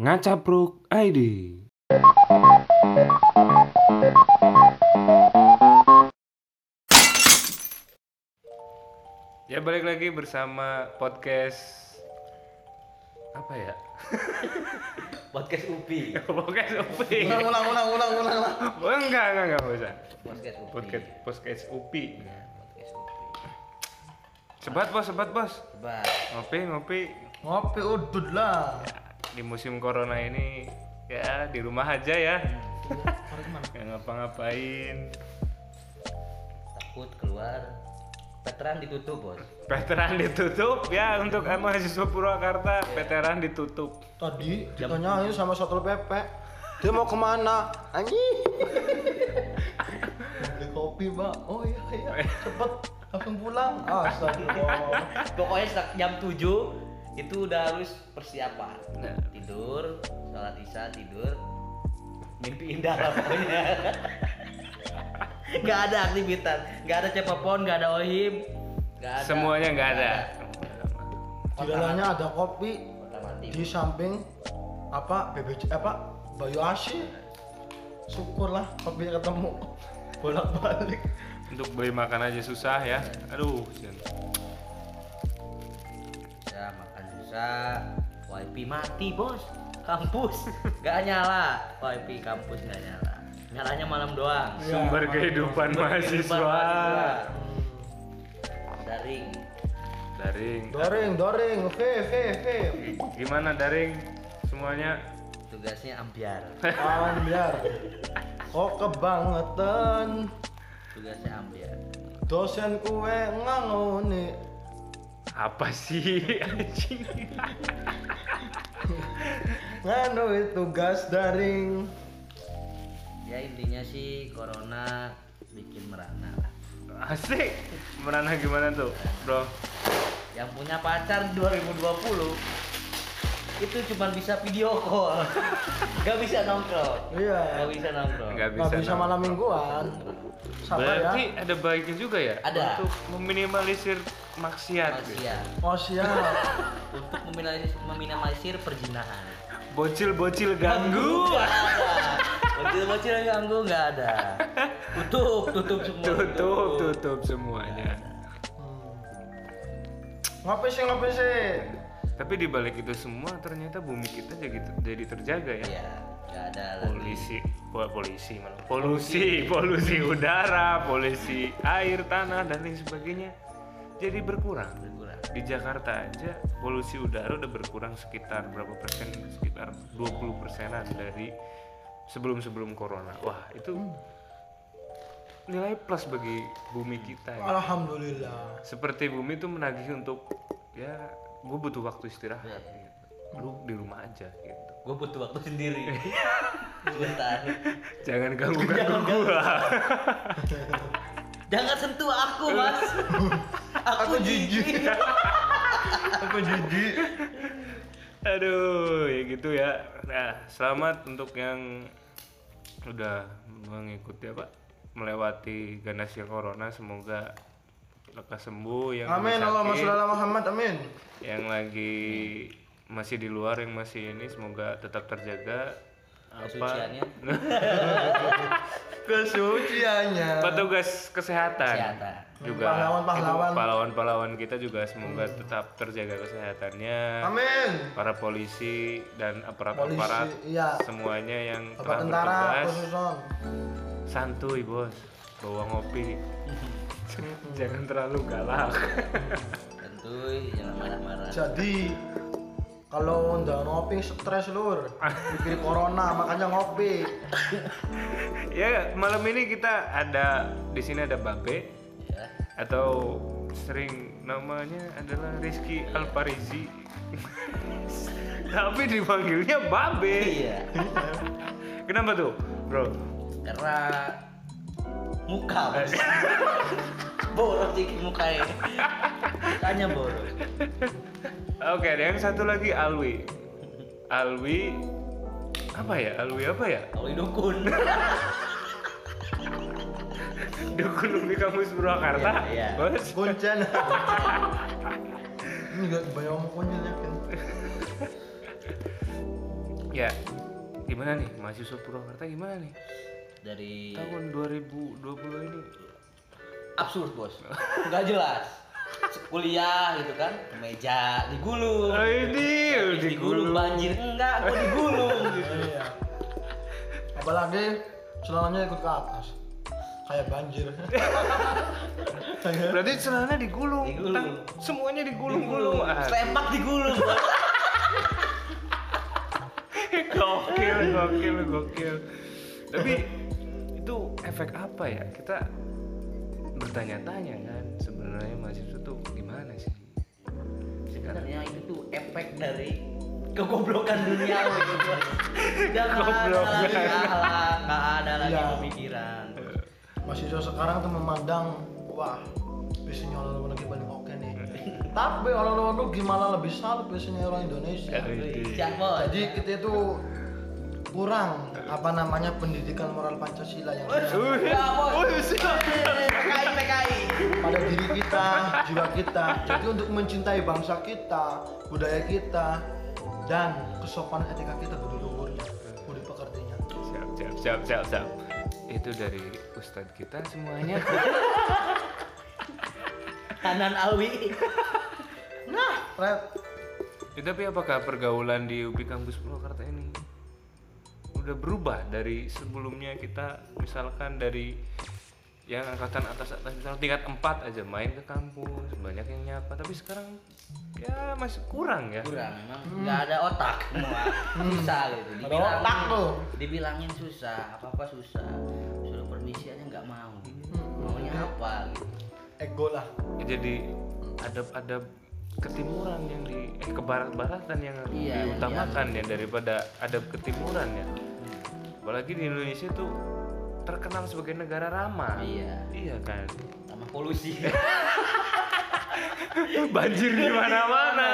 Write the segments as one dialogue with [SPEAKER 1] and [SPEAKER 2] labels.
[SPEAKER 1] Ngacapruk ID. Ya balik lagi bersama podcast apa ya?
[SPEAKER 2] Podcast UPI.
[SPEAKER 1] podcast UPI.
[SPEAKER 3] ulang ulang ulang ulang ulang.
[SPEAKER 1] Oh, enggak, enggak, enggak usah.
[SPEAKER 2] Podcast UPI.
[SPEAKER 1] Podcast podcast UPI.
[SPEAKER 2] Ya, podcast UPI.
[SPEAKER 1] Sebat bos, sebat bos.
[SPEAKER 2] Coba.
[SPEAKER 1] Ngopi, ngopi.
[SPEAKER 3] ngopi udut lah
[SPEAKER 1] Di musim corona ini ya di rumah aja ya. Nggak ngapa-ngapain.
[SPEAKER 2] Takut keluar. Veteran ditutup, Bos.
[SPEAKER 1] Veteran ditutup ya untuk mahasiswa Purwakarta. Veteran ditutup.
[SPEAKER 3] tadi ditanyain sama satpol pp dia mau ke mana anjing beli kopi mbak oh iya iya cepet langsung pulang astagfirullah
[SPEAKER 2] Pokoknya jam 7 itu udah harus persiapan.
[SPEAKER 1] Nah.
[SPEAKER 2] Tidur, sholat isya, tidur. Mimpi indah lah pokoknya. Gak ada aktivitas, gak ada cepopon, gak ada ohim, gak ada.
[SPEAKER 1] Semuanya nggak ada.
[SPEAKER 3] di dalamnya ada kopi di samping apa BBC apa Bayu Asin syukurlah kopi ketemu bolak balik
[SPEAKER 1] Untuk beli makan aja susah ya. Aduh.
[SPEAKER 2] Susah, wifi mati bos, kampus. Gak nyala, wifi kampus gak nyala, nyalanya malam doang.
[SPEAKER 3] Iya,
[SPEAKER 1] Sumber
[SPEAKER 3] malam
[SPEAKER 1] kehidupan mahasiswa.
[SPEAKER 2] Daring,
[SPEAKER 1] Daring.
[SPEAKER 3] doring doring oke oke oke.
[SPEAKER 1] Gimana daring? Semuanya?
[SPEAKER 2] tugasnya ambiar,
[SPEAKER 3] biar kok kebangetan?
[SPEAKER 2] Tugasnya ambiar.
[SPEAKER 3] dosen kue ngangoni
[SPEAKER 1] Apa sih anjing?
[SPEAKER 3] nganu tugas daring
[SPEAKER 2] Ya intinya sih corona bikin merana lah.
[SPEAKER 1] Asik. Merana gimana tuh, Bro?
[SPEAKER 2] Yang punya pacar 2020 itu cuma bisa video call, gak bisa nongkrong,
[SPEAKER 3] iya
[SPEAKER 2] gak bisa nongkrong.
[SPEAKER 1] Nggak
[SPEAKER 3] nggak bisa
[SPEAKER 1] nongkrong.
[SPEAKER 3] malam mingguan sabar
[SPEAKER 1] Berarti
[SPEAKER 3] ya
[SPEAKER 1] ada baiknya juga ya?
[SPEAKER 2] Ada.
[SPEAKER 1] Untuk meminimalisir maksiat.
[SPEAKER 2] Manusia.
[SPEAKER 3] oh siap
[SPEAKER 2] untuk meminimalisir, meminimalisir perjinahan.
[SPEAKER 1] Bocil-bocil ganggu.
[SPEAKER 2] Bocil-bocil ganggu nggak ada. Tutup, tutup semua.
[SPEAKER 1] Tutup, tutup semuanya.
[SPEAKER 3] ngopi sih ngopi sih
[SPEAKER 1] Tapi di balik itu semua ternyata bumi kita jadi jadi terjaga ya.
[SPEAKER 2] Iya, nggak ada lagi.
[SPEAKER 1] Polisi, po- polisi malah. Polusi, polusi udara, polusi air, tanah dan lain sebagainya jadi berkurang.
[SPEAKER 2] Berkurang.
[SPEAKER 1] Di Jakarta aja polusi udara udah berkurang sekitar berapa persen? Sekitar 20 persenan dari sebelum-sebelum corona. Wah, itu nilai plus bagi bumi kita ya.
[SPEAKER 3] alhamdulillah
[SPEAKER 1] Seperti bumi itu menagih untuk ya gue butuh waktu istirahat.
[SPEAKER 2] Iya.
[SPEAKER 1] gitu. Lu di rumah aja gitu.
[SPEAKER 2] Gue butuh waktu sendiri. Sebentar.
[SPEAKER 1] Jangan ganggu-ganggu gua.
[SPEAKER 2] Jangan sentuh aku, Mas. aku jijik.
[SPEAKER 3] aku jijik
[SPEAKER 1] Aduh, ya gitu ya. Nah, selamat untuk yang udah mengikuti apa? Melewati ganasnya corona, semoga lekas sembuh yang
[SPEAKER 3] amin Allahumma sholli ala Muhammad amin
[SPEAKER 1] yang lagi masih di luar yang masih ini semoga tetap terjaga
[SPEAKER 2] Kesuciannya.
[SPEAKER 3] kesuciannya.
[SPEAKER 1] Petugas kesehatan,
[SPEAKER 2] Kesehatan.
[SPEAKER 1] juga.
[SPEAKER 3] Pahlawan-pahlawan.
[SPEAKER 1] itu pahlawan-pahlawan kita juga semoga tetap terjaga kesehatannya.
[SPEAKER 3] Amin.
[SPEAKER 1] Para polisi dan
[SPEAKER 3] polisi
[SPEAKER 1] aparat-aparat
[SPEAKER 3] iya.
[SPEAKER 1] semuanya yang
[SPEAKER 3] bapak
[SPEAKER 1] telah
[SPEAKER 3] tentara
[SPEAKER 1] bertugas.
[SPEAKER 3] Khususon
[SPEAKER 1] santuy bos. Bawa ngopi. Jangan terlalu galak.
[SPEAKER 2] Tentu jangan marah-marah.
[SPEAKER 3] jadi kalau nggak ngopi stres lur. Bikin corona makanya ngopi.
[SPEAKER 1] Ya malam ini kita ada di sini ada Babe.
[SPEAKER 2] Ya.
[SPEAKER 1] atau sering namanya adalah Rizky Alparizi. Tapi dipanggilnya Babe.
[SPEAKER 2] Iya.
[SPEAKER 1] kenapa tuh bro?
[SPEAKER 2] Karena muka, boros sih mukanya. Mukanya boros.
[SPEAKER 1] oke ada yang satu lagi Alwi. Alwi apa ya? Alwi apa ya?
[SPEAKER 2] Awi dukun.
[SPEAKER 1] dukun di kampus Purwakarta?
[SPEAKER 2] Iya, iya.
[SPEAKER 1] bos.
[SPEAKER 3] Kuncen. Ini gak banyak ngomong kuncen ya kan
[SPEAKER 1] ya gimana nih? Mahasiswa Purwakarta gimana nih?
[SPEAKER 2] Dari
[SPEAKER 1] tahun 2020 ini.
[SPEAKER 2] Absurd bos. Nggak jelas kuliah gitu kan meja digulung.
[SPEAKER 1] Oh, ini
[SPEAKER 2] Habis digulung banjir. Enggak gua digulung. Gitu
[SPEAKER 3] Iya. Apalagi celananya ikut ke atas. Kayak banjir.
[SPEAKER 1] berarti celana digulung,
[SPEAKER 2] Digulung.
[SPEAKER 1] Tang- semuanya digulung-gulung. Ah,
[SPEAKER 2] Selepak digulung.
[SPEAKER 1] Gokil gokil gokil. Tapi itu efek apa ya? Kita bertanya-tanya kan sebenarnya
[SPEAKER 2] sebenarnya. Itu tuh efek dari kegoblokan dunia gitu. Nggak ada lagi nggak ada lagi
[SPEAKER 3] Iya.
[SPEAKER 2] pemikiran.
[SPEAKER 3] Mahasiswa sekarang tuh memandang wah biasanya orang luar negeri paling oke nih. Tapi orang luar negeri malah lebih salut biasanya orang Indonesia.
[SPEAKER 2] Bos
[SPEAKER 3] Jadi kita itu kurang apa namanya pendidikan moral Pancasila yang
[SPEAKER 2] Ya. PKI PKI.
[SPEAKER 3] Pada diri kita, jiwa kita. Jadi untuk mencintai bangsa kita, budaya kita, dan kesopanan etika kita budi luhurnya, budi pekertinya.
[SPEAKER 1] siap siap siap siap siap. Itu dari ustadz kita semuanya.
[SPEAKER 2] Hanan Alwi.
[SPEAKER 3] Nah, Fred,
[SPEAKER 1] Ya, tapi apakah pergaulan di UPI kampus Purwakarta udah berubah dari sebelumnya kita misalkan dari yang angkatan atas atas misalnya tingkat 4 aja main ke kampus banyak yang nyapa tapi sekarang ya masih kurang ya
[SPEAKER 2] kurang memang nggak ada otak semua susah gitu
[SPEAKER 3] ada otak tuh.
[SPEAKER 2] dibilangin susah apa apa susah suruh permisi aja nggak mau.
[SPEAKER 3] Hmm.
[SPEAKER 2] maunya apa gitu
[SPEAKER 3] ego lah.
[SPEAKER 1] Ya, jadi ada ada ketimuran yang di eh ke barat-baratan yang
[SPEAKER 2] Iya, yang
[SPEAKER 1] diutamakan ya daripada ada ketimuran ya apalagi di Indonesia tuh terkenal sebagai negara ramah.
[SPEAKER 2] Iya.
[SPEAKER 1] Iya kan?
[SPEAKER 2] Sama polusi.
[SPEAKER 1] Banjir di mana-mana.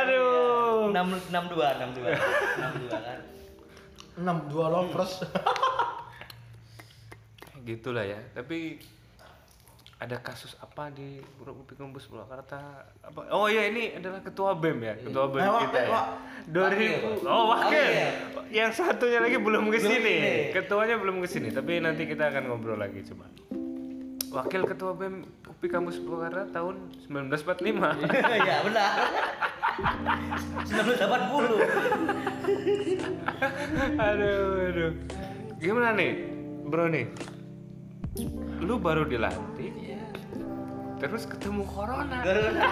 [SPEAKER 1] Aduh.
[SPEAKER 2] Enam enam dua enam dua. Enam dua kan?
[SPEAKER 3] 6 dua lovers.
[SPEAKER 1] gitulah ya. Tapi ada kasus apa di UPI Kampus Purwakarta? Apa? Oh ya ini adalah ketua BEM ya ketua BEM
[SPEAKER 3] Wak,
[SPEAKER 1] kita ya.
[SPEAKER 3] Wak.
[SPEAKER 1] 2000
[SPEAKER 2] Wakil.
[SPEAKER 1] oh wakil yang satunya lagi belum ke
[SPEAKER 2] sini
[SPEAKER 1] ketuanya belum ke sini tapi nanti kita akan ngobrol lagi coba. Wakil ketua BEM UPI Kampus Purwakarta tahun 1945
[SPEAKER 2] ya benar. 1980
[SPEAKER 1] aduh aduh. Gimana nih bro nih? Lu baru dilantik
[SPEAKER 2] Iya.
[SPEAKER 1] Terus ketemu corona
[SPEAKER 2] Corona.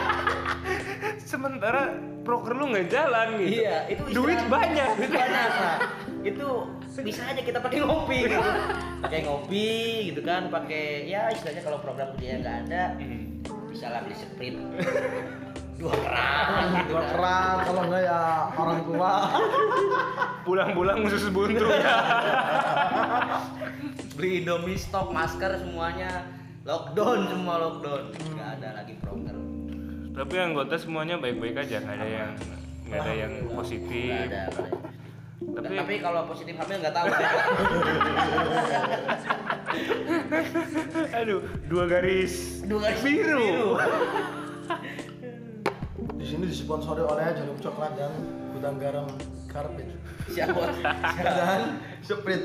[SPEAKER 1] sementara proker lu nggak jalan gitu
[SPEAKER 2] Iya, itu
[SPEAKER 1] duit banyak
[SPEAKER 2] Duit banyak. Nah, itu bisa aja kita pakai ngopi gitu. Pakai ngopi gitu kan, pakai ya istilahnya kalau program kerja nggak ada,
[SPEAKER 1] Hmm.
[SPEAKER 2] bisa lah beli sprint. Dua keran gitu
[SPEAKER 3] Dua
[SPEAKER 2] kan.
[SPEAKER 3] keran kalau enggak ya orang tua.
[SPEAKER 1] pulang-pulang khusus buntu ya
[SPEAKER 2] Beli Indomie stok, masker semuanya lockdown semua lockdown. Nggak ada lagi proker.
[SPEAKER 1] tapi anggota semuanya baik-baik aja nggak ada yang nggak ada yang
[SPEAKER 2] Nggak
[SPEAKER 1] positif
[SPEAKER 2] ada. nggak ada.
[SPEAKER 1] tapi
[SPEAKER 2] tapi kalau positif hamil nggak tahu.
[SPEAKER 1] aduh dua garis
[SPEAKER 2] Dua garis
[SPEAKER 1] biru,
[SPEAKER 2] biru.
[SPEAKER 3] Di sini disponsori oleh jarum coklat dan gudang garam karbit
[SPEAKER 2] Siapa?
[SPEAKER 3] dan sprint.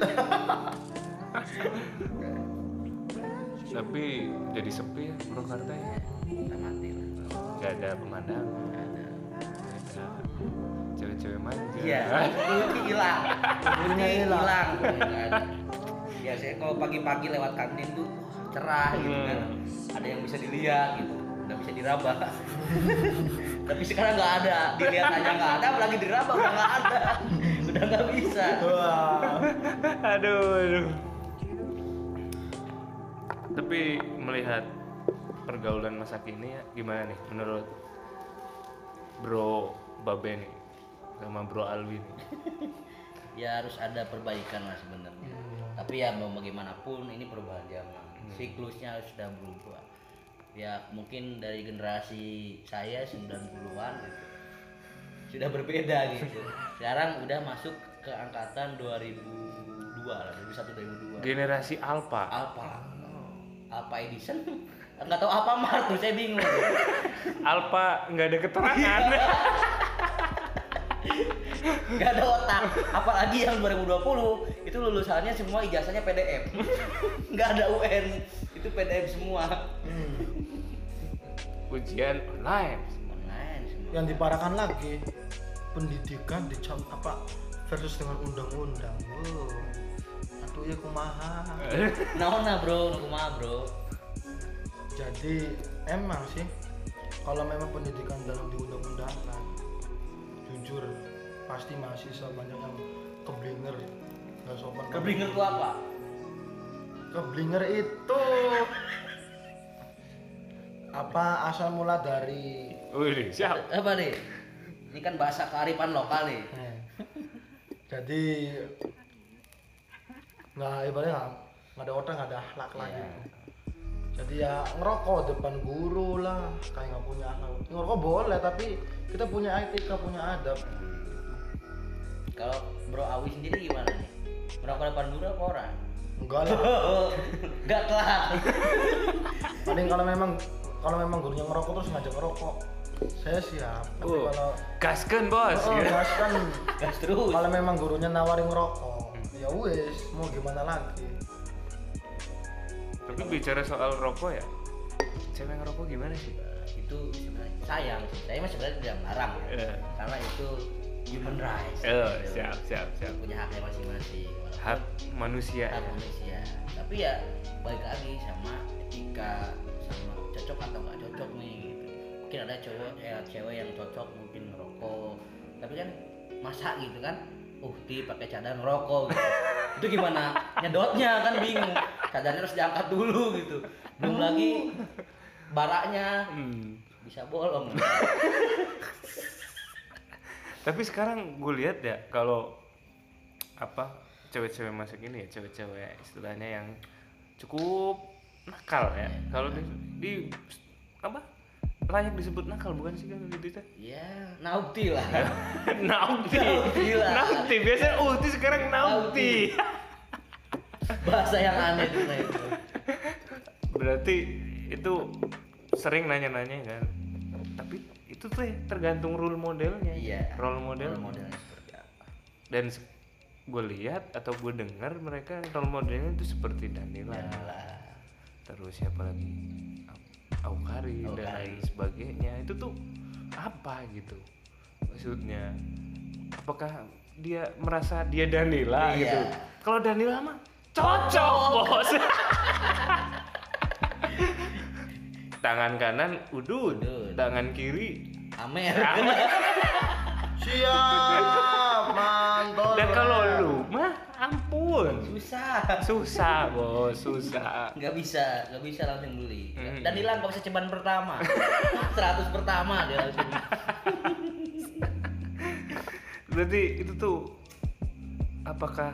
[SPEAKER 1] Tapi jadi sepi ya Purwakarta ya
[SPEAKER 2] Kita mati lah.
[SPEAKER 1] nggak ada pemandangan nggak ada cewek-cewek manja
[SPEAKER 2] Iya, kulitnya hilang. Kulitnya
[SPEAKER 3] hilang.
[SPEAKER 2] Nggak ada. Biasanya kalau pagi-pagi lewat kantin tuh cerah gitu kan. Ada yang bisa dilihat gitu. Udah bisa diraba. Tapi sekarang nggak ada. Dilihat aja nggak ada, apalagi diraba udah nggak ada. Udah nggak bisa.
[SPEAKER 3] Wah.
[SPEAKER 1] aduh aduh tapi melihat pergaulan masa kini ya gimana nih menurut bro Babe nih sama bro Alwi nih
[SPEAKER 2] Ya harus ada perbaikan lah sebenarnya. Tapi ya mau bagaimanapun ini perubahan zaman. Siklusnya sudah berubah. Ya mungkin dari generasi saya 90-an gitu. Sudah berbeda gitu. Sekarang udah masuk ke angkatan 2002 lah, 2001 2002.
[SPEAKER 1] generasi Alpha
[SPEAKER 2] Apa? Apa Edison? Enggak tahu apa Mart tuh saya bingung.
[SPEAKER 1] Alpha nggak ada keterangan
[SPEAKER 2] nggak ada otak apalagi yang 2020 itu lulusannya semua ijazahnya PDM nggak ada UN itu PDM semua
[SPEAKER 3] Hmm.
[SPEAKER 1] ujian online
[SPEAKER 2] online semua
[SPEAKER 3] Yang diparahkan lagi pendidikan dicam apa versus dengan undang-undang. Wow. Ya kumaha.
[SPEAKER 2] Naona bro, nukumaha bro.
[SPEAKER 3] Jadi emang sih kalau memang pendidikan dalam diundang-undangkan jujur pasti mahasiswa banyak yang keblinger nggak sopan
[SPEAKER 2] Keblinger tuh apa?
[SPEAKER 3] keblinger itu apa asal mula dari
[SPEAKER 1] Wih, siap.
[SPEAKER 2] Apa nih? Ini kan bahasa kearifan lokal nih.
[SPEAKER 3] Eh, jadi nggak ibaratnya nggak nggak ada otak nggak ada akhlak lagi
[SPEAKER 2] Iya.
[SPEAKER 3] jadi ya ngerokok depan guru lah kayak nggak punya akhlak ngerokok boleh tapi kita punya etika punya adab
[SPEAKER 2] Kalau Bro Awi sendiri gimana nih? Merokok depan guru apa orang?
[SPEAKER 3] enggak lah
[SPEAKER 2] Gak kelar.
[SPEAKER 3] paling kalau memang kalau memang gurunya ngerokok terus ngajak ngerokok saya siap tapi
[SPEAKER 1] Oh,
[SPEAKER 3] kalau
[SPEAKER 1] gasken bos.
[SPEAKER 3] oh,
[SPEAKER 1] ya.
[SPEAKER 3] gas kan
[SPEAKER 2] Gas terus.
[SPEAKER 3] kalau memang gurunya nawarin ngerokok ya wes mau gimana lagi
[SPEAKER 1] Tapi bicara soal rokok ya, cewek ngerokok gimana sih?
[SPEAKER 2] itu sebenarnya sayang sih. Saya mah sebenarnya tidak melarang ya.
[SPEAKER 1] Eh.
[SPEAKER 2] Karena itu human rights.
[SPEAKER 1] Eh,
[SPEAKER 2] gitu.
[SPEAKER 1] siap, siap, siap.
[SPEAKER 2] Punya haknya masing-masing.
[SPEAKER 1] Hak manusia.
[SPEAKER 2] hak manusia. Tapi ya balik lagi sama etika sama cocok atau nggak cocok nih gitu. Mungkin ada cowok ya cewek yang cocok mungkin ngerokok. Tapi kan masa gitu kan Uhti pakai cadar ngerokok gitu. itu gimana? Nyedotnya kan bingung. Cadarnya harus diangkat dulu gitu. Belum lagi baraknya.
[SPEAKER 1] Hmm.
[SPEAKER 2] bisa bolong.
[SPEAKER 1] Tapi sekarang gue lihat ya kalau apa cewek-cewek masuk ini ya cewek-cewek istilahnya yang cukup nakal ya. Kalau di, di apa layak disebut nakal bukan sih kan gitu teh?
[SPEAKER 2] ya nauti lah
[SPEAKER 1] nauti.
[SPEAKER 2] Nauti lah.
[SPEAKER 1] nauti. Biasanya ulti sekarang nauti.
[SPEAKER 2] bahasa yang aneh itu itu
[SPEAKER 1] Berarti itu sering nanya-nanya kan. Tapi itu tuh ya, tergantung role modelnya.
[SPEAKER 2] iya
[SPEAKER 1] Role model.
[SPEAKER 2] Role modelnya seperti apa
[SPEAKER 1] dan gue lihat atau gue dengar mereka role modelnya itu seperti Danila
[SPEAKER 2] lah
[SPEAKER 1] terus siapa lagi Au- Aukari dan
[SPEAKER 2] Aukari.
[SPEAKER 1] lain sebagainya. Itu tuh apa gitu maksudnya? Apakah dia merasa dia Danila
[SPEAKER 2] Iya.
[SPEAKER 1] gitu? Kalau Danila mah cocok bos. Tangan kanan udud,
[SPEAKER 2] Udud.
[SPEAKER 1] tangan kiri
[SPEAKER 2] Amer.
[SPEAKER 3] Siap mantul
[SPEAKER 1] dan kalau lu
[SPEAKER 2] susah.
[SPEAKER 1] Susah bos susah.
[SPEAKER 2] Nggak bisa nggak bisa langsung beli.
[SPEAKER 1] Hmm.
[SPEAKER 2] dan hilang nggak bisa ceban pertama. 100 pertama dia langsung
[SPEAKER 1] berarti itu tuh apakah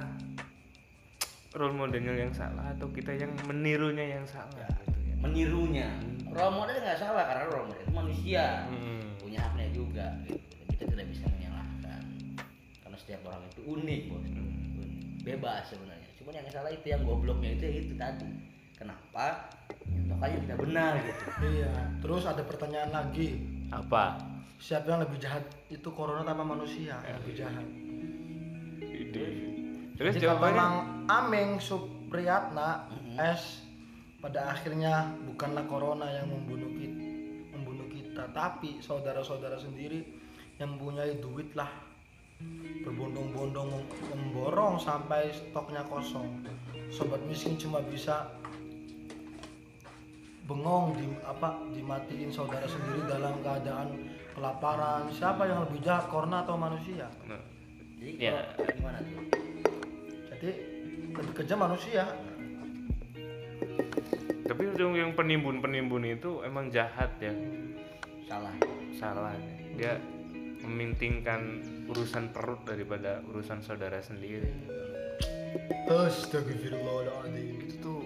[SPEAKER 1] role modelnya yang salah atau kita yang menirunya yang salah gitu ya?
[SPEAKER 2] menirunya. Role model nggak salah karena role model itu manusia.
[SPEAKER 1] Hmm.
[SPEAKER 2] punya haknya juga gitu. kita tidak bisa menyalahkan. Karena setiap orang itu unik bos. Unik. Bebas sebenarnya. Cuman yang salah itu yang gobloknya itu ya itu tadi. Kenapa? Nyontokannya tidak benar gitu.
[SPEAKER 3] Iya. Terus ada pertanyaan lagi.
[SPEAKER 1] Apa?
[SPEAKER 3] Siapa yang lebih jahat? Itu corona tanpa manusia yang lebih jahat?
[SPEAKER 1] Ide. terus?
[SPEAKER 3] Jika
[SPEAKER 1] jawabannya?
[SPEAKER 3] memang Ameng Supriyatna S pada akhirnya bukanlah corona yang membunuh kita, membunuh kita, tapi saudara-saudara sendiri yang mempunyai duit lah berbondong-bondong mem- memborong sampai stoknya kosong. Sobat miskin cuma bisa bengong di apa dimatiin saudara sendiri dalam keadaan kelaparan. Siapa yang lebih jahat, corona atau manusia?
[SPEAKER 1] Nah,
[SPEAKER 2] jadi
[SPEAKER 1] Ya.
[SPEAKER 2] kalau gimana tuh
[SPEAKER 3] Jadi lebih kejam manusia.
[SPEAKER 1] tapi yang yang penimbun penimbun itu emang jahat ya
[SPEAKER 2] salah
[SPEAKER 1] salah dia memintingkan urusan perut daripada urusan saudara sendiri.
[SPEAKER 3] Astagfirullahaladzim.
[SPEAKER 1] itu tuh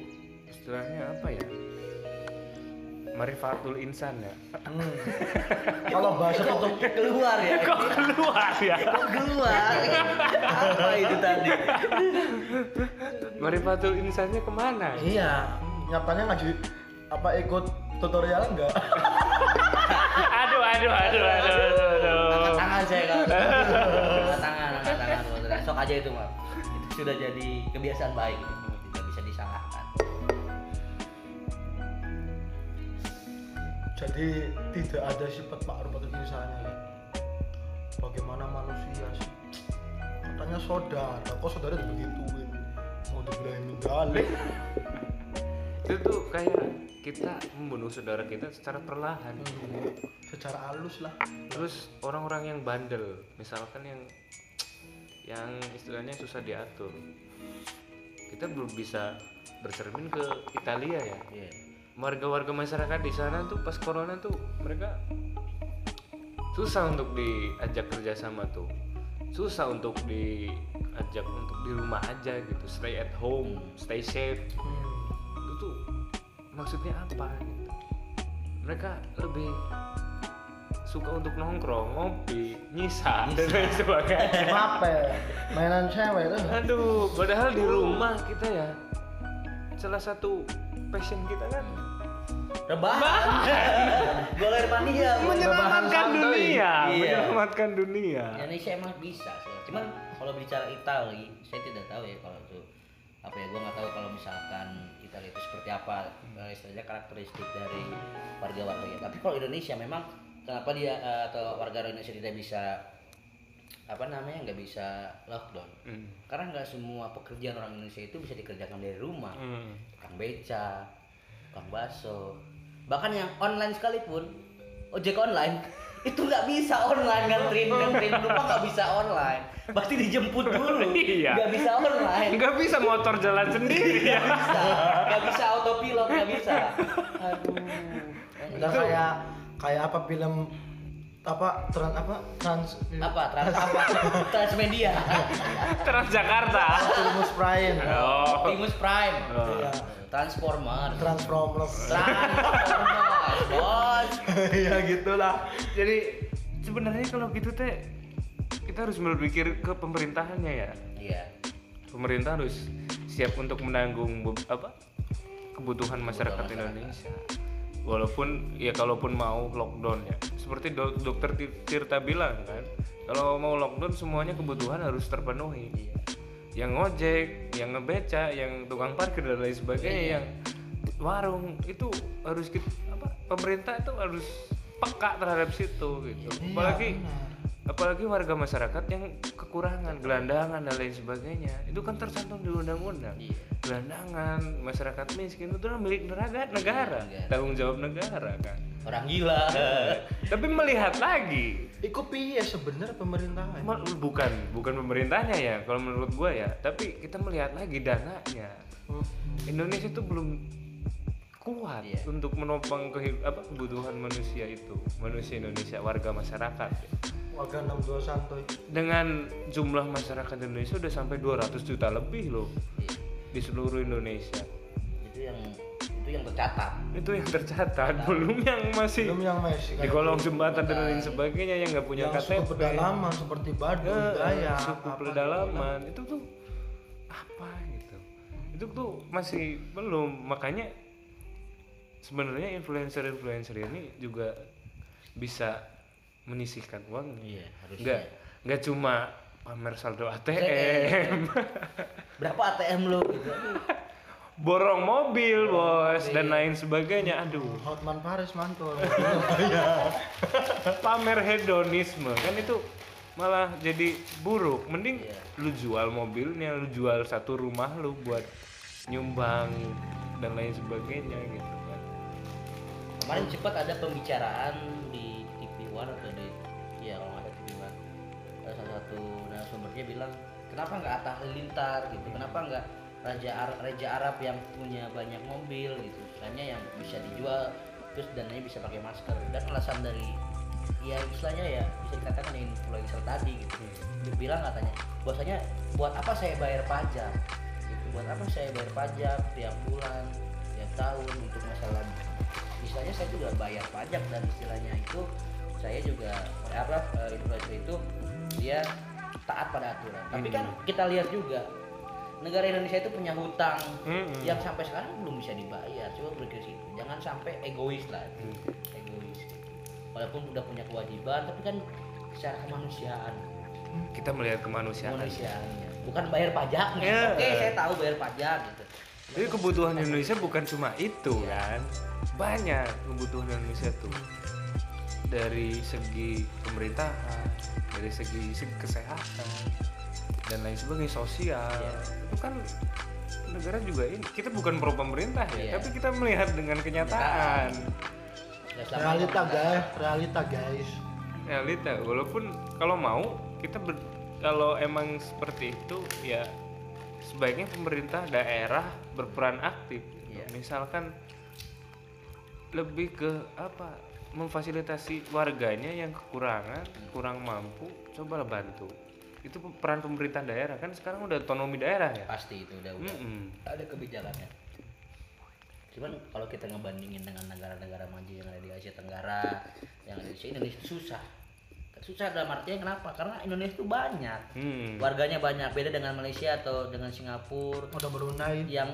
[SPEAKER 1] istilahnya apa ya? Marifatul insan ya?
[SPEAKER 3] Hmm. Kalau bahasa
[SPEAKER 2] kok keluar ya?
[SPEAKER 1] Kok keluar ya?
[SPEAKER 2] Kok keluar? Apa itu tadi?
[SPEAKER 1] Marifatul insannya ke mana?
[SPEAKER 3] Iya, nyatanya ngaji apa ikut tutorial enggak?
[SPEAKER 1] aduh aduh aduh aduh aduh, aduh.
[SPEAKER 2] angkat tangan saya kalau angkat tangan. Sok aja itu mah itu sudah jadi kebiasaan baik. Itu tidak bisa disalahkan.
[SPEAKER 3] Jadi tidak ada sifat ma'ruf atau misalnya ya. Bagaimana manusia sih? Katanya saudara. Kok saudara dibegituin mau dibilangin menggalik
[SPEAKER 1] itu tuh kayak kita membunuh saudara kita secara perlahan.
[SPEAKER 3] Hmm, secara halus lah.
[SPEAKER 1] Terus orang-orang yang bandel misalkan yang yang istilahnya susah diatur. Kita belum bisa bercermin ke Italia ya.
[SPEAKER 2] Iya.
[SPEAKER 1] warga-warga masyarakat di sana tuh pas corona tuh mereka susah untuk diajak kerjasama tuh. Susah untuk diajak untuk di rumah aja gitu stay at home stay safe.
[SPEAKER 3] Hmm,
[SPEAKER 1] itu tuh maksudnya apa gitu? Mereka lebih suka untuk nongkrong ngopi nyisa dan lain sebagainya.
[SPEAKER 3] Apa mainan cewek tuh
[SPEAKER 1] aduh padahal di rumah kita ya salah satu passion kita kan
[SPEAKER 2] rebahan. Goler mania
[SPEAKER 1] menyelamatkan
[SPEAKER 3] santuy.
[SPEAKER 1] dunia
[SPEAKER 2] Iya.
[SPEAKER 1] menyelamatkan dunia.
[SPEAKER 2] Indonesia emang bisa sih. Cuman kalau bicara Itali saya tidak tahu ya kalau itu apa ya gue nggak tahu kalau misalkan Italia itu seperti apa eh, istilahnya karakteristik dari warga-warganya tapi kalau Indonesia memang kenapa dia eh, atau warga Indonesia tidak bisa apa namanya nggak bisa lockdown?
[SPEAKER 1] Hmm.
[SPEAKER 2] karena nggak semua pekerjaan orang Indonesia itu bisa dikerjakan dari rumah.
[SPEAKER 1] Hmm.
[SPEAKER 2] tukang beca tukang bakso. Bahkan yang online sekalipun ojek online itu nggak bisa online nganterin nganterin penumpang nggak bisa online pasti dijemput dulu.
[SPEAKER 1] Iya.
[SPEAKER 2] nggak bisa online.
[SPEAKER 1] Nggak bisa motor jalan sendiri. Ya
[SPEAKER 2] nggak bisa. Nggak bisa autopilot nggak bisa. Aduh.
[SPEAKER 3] Udah kayak kayak apa film apa trans apa trans
[SPEAKER 2] apa trans apa? Transmedia.
[SPEAKER 1] Transjakarta.
[SPEAKER 3] Optimus Prime.
[SPEAKER 1] Oh.
[SPEAKER 2] Optimus Prime.
[SPEAKER 1] Oh.
[SPEAKER 3] Iya.
[SPEAKER 2] Transformer.
[SPEAKER 3] Transformers.
[SPEAKER 2] Transformers bos.
[SPEAKER 3] Ya gitulah.
[SPEAKER 1] Jadi sebenarnya kalau gitu teh kita harus berpikir ke pemerintahannya ya.
[SPEAKER 2] Iya.
[SPEAKER 1] Pemerintah harus siap untuk menanggung apa kebutuhan masyarakat
[SPEAKER 2] masyarakat.
[SPEAKER 1] Indonesia. Walaupun ya kalaupun mau lockdown ya. Seperti dok- dokter Tir- Tirta bilang kan kalau mau lockdown semuanya kebutuhan harus terpenuhi.
[SPEAKER 2] Iya.
[SPEAKER 1] Yang ngojek yang ngebeca yang tukang parkir dan lain sebagainya
[SPEAKER 2] Iya.
[SPEAKER 1] yang warung itu harus kita apa pemerintah itu harus peka terhadap situ gitu.
[SPEAKER 3] Iya,
[SPEAKER 1] apalagi
[SPEAKER 3] benar.
[SPEAKER 1] Apalagi warga masyarakat yang kekurangan gelandangan dan lain sebagainya. Itu kan tercantum di undang-undang.
[SPEAKER 2] Iya.
[SPEAKER 1] gelandangan masyarakat miskin itu kan milik negara. Negara
[SPEAKER 2] Negara.
[SPEAKER 1] tanggung jawab negara kan.
[SPEAKER 2] Orang gila.
[SPEAKER 1] Tapi melihat lagi.
[SPEAKER 3] Iku piye sebenarnya pemerintahan?
[SPEAKER 1] Ma- bukan bukan pemerintahnya ya kalau menurut gua ya. Tapi kita melihat lagi dananya. Indonesia itu belum kuat
[SPEAKER 2] Iya.
[SPEAKER 1] untuk menopang kehid- apa kebutuhan manusia itu manusia Indonesia warga masyarakat.
[SPEAKER 3] Warga 62 santuy
[SPEAKER 1] dengan jumlah masyarakat Indonesia udah sampai 200 juta lebih loh
[SPEAKER 2] Iya.
[SPEAKER 1] di seluruh Indonesia.
[SPEAKER 2] Itu yang itu yang tercatat.
[SPEAKER 1] Itu yang tercatat belum yang masih
[SPEAKER 3] belum yang Messi
[SPEAKER 1] di kolong jembatan dan lain sebagainya yang nggak punya
[SPEAKER 3] yang suku pedalaman seperti Baduy,
[SPEAKER 1] Eh,
[SPEAKER 3] Dayak,
[SPEAKER 1] suku pedalaman. Itu tuh apa gitu? Itu tuh masih belum. Makanya sebenarnya influencer-influencer ini juga bisa menyisihkan uang.
[SPEAKER 2] Iya harusnya.
[SPEAKER 1] Nggak nggak cuma pamer saldo ATM
[SPEAKER 2] berapa ATM lu? Gitu
[SPEAKER 1] borong mobil bos dan lain sebagainya. Aduh.
[SPEAKER 3] Hotman Paris mantul.
[SPEAKER 1] Pamer hedonisme kan itu malah jadi buruk. Mending
[SPEAKER 2] Iya.
[SPEAKER 1] lu jual mobilnya lu jual satu rumah lu buat nyumbang dan lain sebagainya gitu
[SPEAKER 2] kemarin cepat ada pembicaraan di TV One atau di ya kalau nggak ada TV One. Ada salah satu narasumbernya bilang kenapa nggak Atta Halilintar gitu? Kenapa nggak Raja Arab, Raja Arab yang punya banyak mobil gitu? Istilahnya yang bisa dijual terus dananya bisa pakai masker. Dan alasan dari ya istilahnya ya bisa dikatakan influencer tadi gitu. Dia bilang katanya bahwasanya buat apa saya bayar pajak? Gitu buat apa saya bayar pajak tiap bulan tiap tahun untuk masalah istilahnya saya juga bayar pajak dan istilahnya itu saya juga apa eh, influencer itu dia taat pada aturan. Tapi kan kita lihat juga negara Indonesia itu punya hutang
[SPEAKER 1] Mm-mm.
[SPEAKER 2] yang sampai sekarang belum bisa dibayar. Coba berpikir situ jangan sampai egois lah. Egois. Gitu. walaupun udah punya kewajiban tapi kan secara kemanusiaan.
[SPEAKER 1] Kita melihat kemanusiaan.
[SPEAKER 2] Kemanusiaannya. Bukan bayar pajaknya
[SPEAKER 1] Iya.
[SPEAKER 2] oke saya tahu bayar pajak gitu
[SPEAKER 1] Jadi kebutuhan Indonesia bukan cuma itu kan, banyak kebutuhan Indonesia tuh dari segi pemerintahan, dari segi, segi kesehatan dan lain sebagainya sosial.
[SPEAKER 2] Iya.
[SPEAKER 1] Itu kan negara juga ini kita bukan pro pemerintah ya,
[SPEAKER 2] Iya.
[SPEAKER 1] tapi kita melihat dengan kenyataan.
[SPEAKER 2] Ya,
[SPEAKER 3] realita guys realita guys
[SPEAKER 1] Realita, walaupun kalau mau kita ber- kalau emang seperti itu ya sebaiknya pemerintah daerah berperan aktif. gitu.
[SPEAKER 2] Iya.
[SPEAKER 1] Misalkan lebih ke apa memfasilitasi warganya yang kekurangan, kurang mampu, cobalah bantu. Itu peran pemerintah daerah kan sekarang udah otonomi daerah ya.
[SPEAKER 2] pasti itu udah udah
[SPEAKER 1] Mm-mm.
[SPEAKER 2] ada kebijakannya cuman kalau kita ngebandingin dengan negara-negara maju yang ada di Asia Tenggara yang ada di Asia, Indonesia susah susah dalam artinya kenapa? Karena Indonesia itu banyak.
[SPEAKER 1] Hmm.
[SPEAKER 2] warganya banyak. Beda dengan Malaysia atau dengan Singapura.
[SPEAKER 3] Udah Brunei
[SPEAKER 2] yang